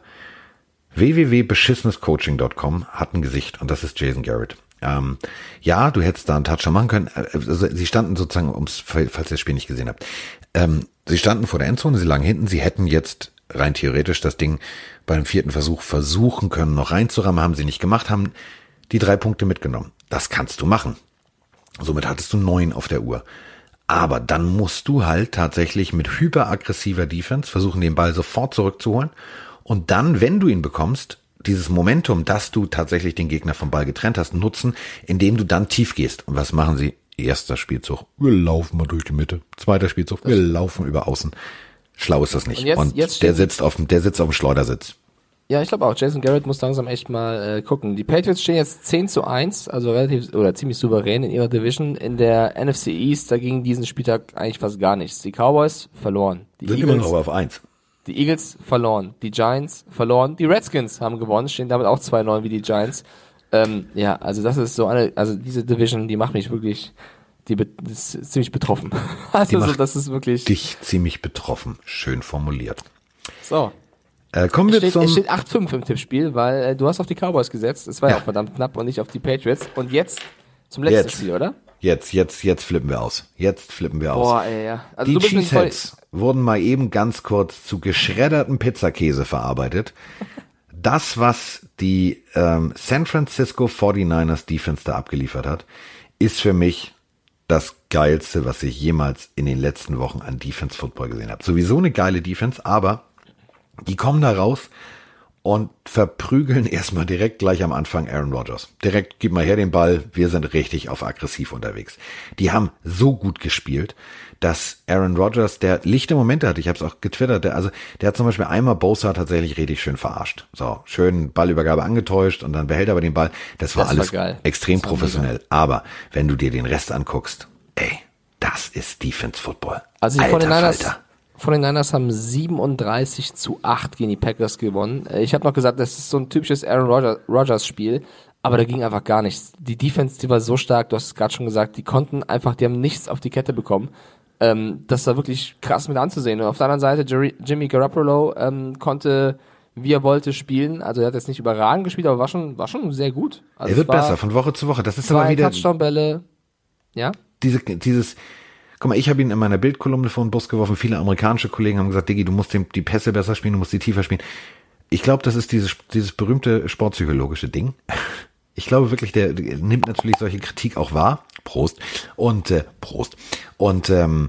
www.beschissenescoaching.com hat ein Gesicht und das ist Jason Garrett. Ähm, ja, du hättest da einen Touchdown machen können. Äh, Also, sie standen sozusagen, ums, falls ihr das Spiel nicht gesehen habt, ähm, sie standen vor der Endzone, sie lagen hinten, sie hätten jetzt rein theoretisch das Ding bei dem vierten Versuch versuchen können, noch reinzurammen, haben sie nicht gemacht, haben die drei Punkte mitgenommen. Das kannst du machen. Somit hattest du neun auf der Uhr. Aber dann musst du halt tatsächlich mit hyperaggressiver Defense versuchen, den Ball sofort zurückzuholen. Und dann, wenn du ihn bekommst, dieses Momentum, dass du tatsächlich den Gegner vom Ball getrennt hast, nutzen, indem du dann tief gehst. Und was machen sie? Erster Spielzug. Wir laufen mal durch die Mitte. Zweiter Spielzug. Wir laufen über außen. Schlau ist das nicht. Und jetzt- Und jetzt der sitzt auf dem, der sitzt auf dem Schleudersitz. Ja, ich glaube auch. Jason Garrett muss langsam echt mal äh, gucken. Die Patriots stehen jetzt 10 zu 1, also relativ oder ziemlich souverän in ihrer Division. In der NFC East, da ging diesen Spieltag eigentlich fast gar nichts. Die Cowboys verloren. Die Sind immer Eagles, noch auf eins. Die Eagles verloren. Die Giants verloren. Die Redskins haben gewonnen, stehen damit auch 2-9 wie die Giants. Ähm, ja, also das ist so eine, also diese Division, die macht mich wirklich, die be- ist ziemlich betroffen. [laughs] Also so, das ist wirklich Dich ziemlich betroffen. Schön formuliert. so. Äh, kommen Es wir steht, zum. es steht 8-5 im Tippspiel, weil äh, du hast auf die Cowboys gesetzt. Es war ja. Ja. auch verdammt knapp und nicht auf die Patriots. Und jetzt zum letzten Jetzt. Spiel, oder? Jetzt, jetzt, jetzt flippen wir aus. Jetzt flippen wir aus. Boah, ey, ja. Also die du bist Cheeseheads wurden mal eben ganz kurz zu geschredderten Pizzakäse verarbeitet. Das, was die ähm, San Francisco 49ers Defense da abgeliefert hat, ist für mich das geilste, was ich jemals in den letzten Wochen an Defense Football gesehen habe. Sowieso eine geile Defense, aber die kommen da raus und verprügeln erstmal direkt gleich am Anfang Aaron Rodgers. Direkt, gib mal her den Ball, wir sind richtig auf aggressiv unterwegs. Die haben so gut gespielt, dass Aaron Rodgers, der lichte Momente hatte, ich habe es auch getwittert, der, also der hat zum Beispiel einmal Bosa tatsächlich richtig schön verarscht. So, schön Ballübergabe angetäuscht und dann behält er aber den Ball. Das war Das war alles geil. extrem war professionell. Aber wenn du dir den Rest anguckst, ey, das ist Defense Football. Also die Alter 49ers, Falter. 49ers haben 37 zu 8 gegen die Packers gewonnen. Äh, Ich habe noch gesagt, das ist so ein typisches Aaron Rodgers, Rodgers Spiel, aber da ging einfach gar nichts. Die Defense, die war so stark, du hast es gerade schon gesagt, die konnten einfach, die haben nichts auf die Kette bekommen. Ähm, das war wirklich krass mit anzusehen. Und auf der anderen Seite, Jerry, Jimmy Garoppolo ähm, konnte, wie er wollte, spielen. Also er hat jetzt nicht überragend gespielt, aber war schon, war schon sehr gut. Also Er wird war besser von Woche zu Woche. Das ist aber Zwei wieder Touchdown-Bälle. Ja? diese, dieses, guck mal, ich habe ihn in meiner Bildkolumne vor den Bus geworfen. Viele amerikanische Kollegen haben gesagt, Diggi, du musst die Pässe besser spielen, du musst die tiefer spielen. Ich glaube, das ist dieses, dieses berühmte sportpsychologische Ding. [laughs] Ich glaube wirklich, der, nimmt natürlich solche Kritik auch wahr. Prost. Und, äh, Prost. Und, ähm,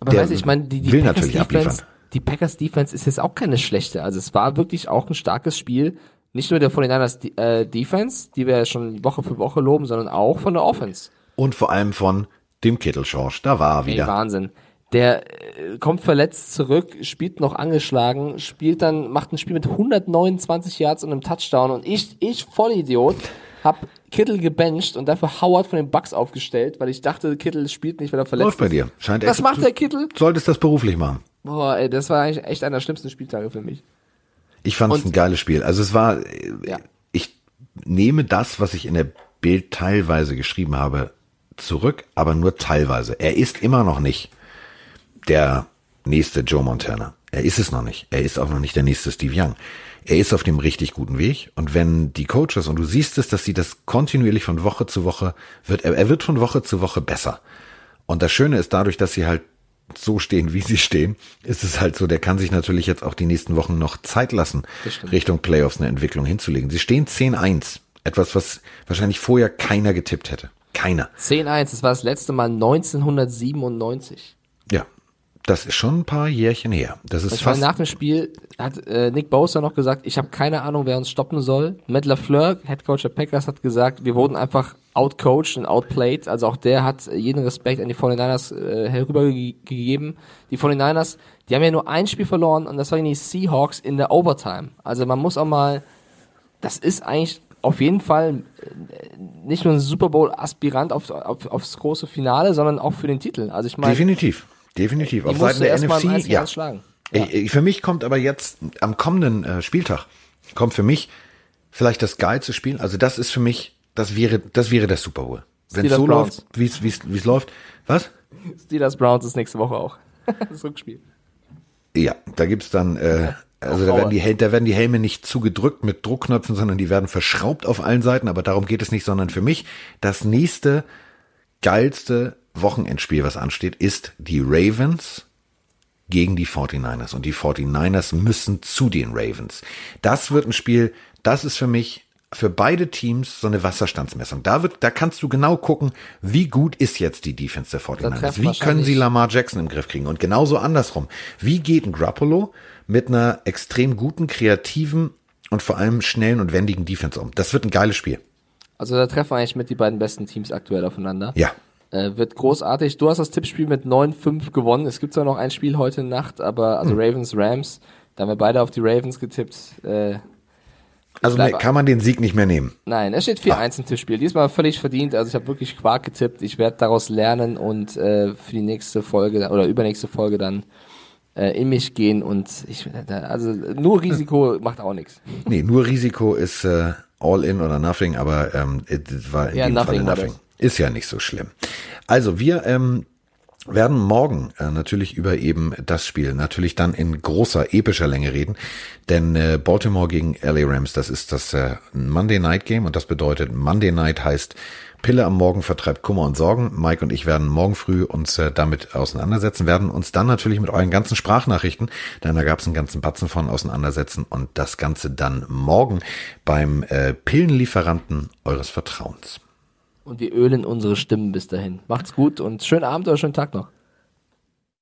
Aber der weißt du, ich meine, die, die will Packers natürlich Defense, abliefern. die Packers Defense ist jetzt auch keine schlechte. Also es war wirklich auch ein starkes Spiel. Nicht nur der 49ers De- äh, Defense, die wir ja schon Woche für Woche loben, sondern auch von der Offense. Und vor allem von dem Kittelschorsch. Da war er Ey, wieder. Wahnsinn. Der äh, kommt verletzt zurück, spielt noch angeschlagen, spielt dann, macht ein Spiel mit 129 Yards und einem Touchdown und ich, ich Vollidiot, hab Kittel gebencht und dafür Howard von den Bucks aufgestellt, weil ich dachte, Kittel spielt nicht, weil er verletzt Läuft bei ist. dir. Scheint Was macht der Kittel? Solltest das beruflich machen. Boah, ey, das war eigentlich echt einer der schlimmsten Spieltage für mich. Ich fand es ein geiles Spiel. Also es war, Ja. ich nehme das, was ich in der Bild teilweise geschrieben habe, zurück, aber nur teilweise. Er ist immer noch nicht der nächste Joe Montana. Er ist es noch nicht. Er ist auch noch nicht der nächste Steve Young. Er ist auf dem richtig guten Weg. Und wenn die Coaches, und du siehst es, dass sie das kontinuierlich von Woche zu Woche wird, er, er wird von Woche zu Woche besser. Und das Schöne ist dadurch, dass sie halt so stehen, wie sie stehen, ist es halt so, der kann sich natürlich jetzt auch die nächsten Wochen noch Zeit lassen, Richtung Playoffs eine Entwicklung hinzulegen. Sie stehen 10-1. Etwas, was wahrscheinlich vorher keiner getippt hätte. Keiner. 10-1, das war das letzte Mal 1997. Ja. Das ist schon ein paar Jährchen her. Das ist meine, fast. nach dem Spiel hat äh, Nick Bosa noch gesagt, ich habe keine Ahnung, wer uns stoppen soll. Matt LaFleur, Head Coach der Packers, hat gesagt, wir wurden einfach outcoached und outplayed. Also auch der hat jeden Respekt an die 49ers äh, herübergegeben. Die 49ers, die haben ja nur ein Spiel verloren und das waren die Seahawks in der Overtime. Also man muss auch mal, das ist eigentlich auf jeden Fall äh, nicht nur ein Super Bowl-Aspirant auf, auf, aufs große Finale, sondern auch für den Titel. Also ich meine, Definitiv. Definitiv. Auf Seiten der NFC, 1 ja. schlagen. Ich- Für mich kommt aber jetzt am kommenden äh, Spieltag kommt für mich vielleicht das geilste Spiel. Also das ist für mich, das wäre, das wäre der Super Bowl. Wenn es so Browns. läuft, wie es, wie es, wie es läuft. Was? Steelers Browns ist nächste Woche auch. [laughs] das Rückspiel. Ja, da gibt's dann, äh, also da werden, die, da werden die Helme nicht zugedrückt mit Druckknöpfen, sondern die werden verschraubt auf allen Seiten, aber darum geht es nicht, sondern für mich das nächste geilste Wochenendspiel, was ansteht, ist die Ravens gegen die 49ers. Und die 49ers müssen zu den Ravens. Das wird ein Spiel, das ist für mich für beide Teams so eine Wasserstandsmessung. Da wird, da kannst du genau gucken, wie gut ist jetzt die Defense der 49ers? treffen Wie können sie Lamar Jackson im Griff kriegen? Und genauso andersrum. Wie geht ein Grappolo mit einer extrem guten, kreativen und vor allem schnellen und wendigen Defense um? Das wird ein geiles Spiel. Also da treffen eigentlich mit die beiden besten Teams aktuell aufeinander. Ja. Äh, wird großartig. Du hast das Tippspiel mit 9-5 gewonnen. Es gibt zwar noch ein Spiel heute Nacht, aber also Ravens, Rams, da haben wir beide auf die Ravens getippt. Äh, Also bleib- kann man den Sieg nicht mehr nehmen. nein, es steht 4-1 im Tippspiel. Diesmal völlig verdient. Also ich habe wirklich Quark getippt. Ich werde daraus lernen und äh, für die nächste Folge oder übernächste Folge dann äh, in mich gehen und ich also nur Risiko macht auch nichts. Nee, nur Risiko ist äh, all in oder nothing, aber ähm, es war in Ja, dem nothing Falle war nothing. Ist ja nicht so schlimm. Also wir ähm, werden morgen äh, natürlich über eben das Spiel natürlich dann in großer, epischer Länge reden. Denn äh, Baltimore gegen LA Rams, das ist das äh, Monday Night Game und das bedeutet, Monday Night heißt Pille am Morgen vertreibt Kummer und Sorgen. Mike und ich werden morgen früh uns äh, damit auseinandersetzen, werden uns dann natürlich mit euren ganzen Sprachnachrichten, denn da gab es einen ganzen Batzen von auseinandersetzen und das Ganze dann morgen beim äh, Pillenlieferanten eures Vertrauens. Und wir ölen unsere Stimmen bis dahin. Macht's gut und schönen Abend oder schönen Tag noch.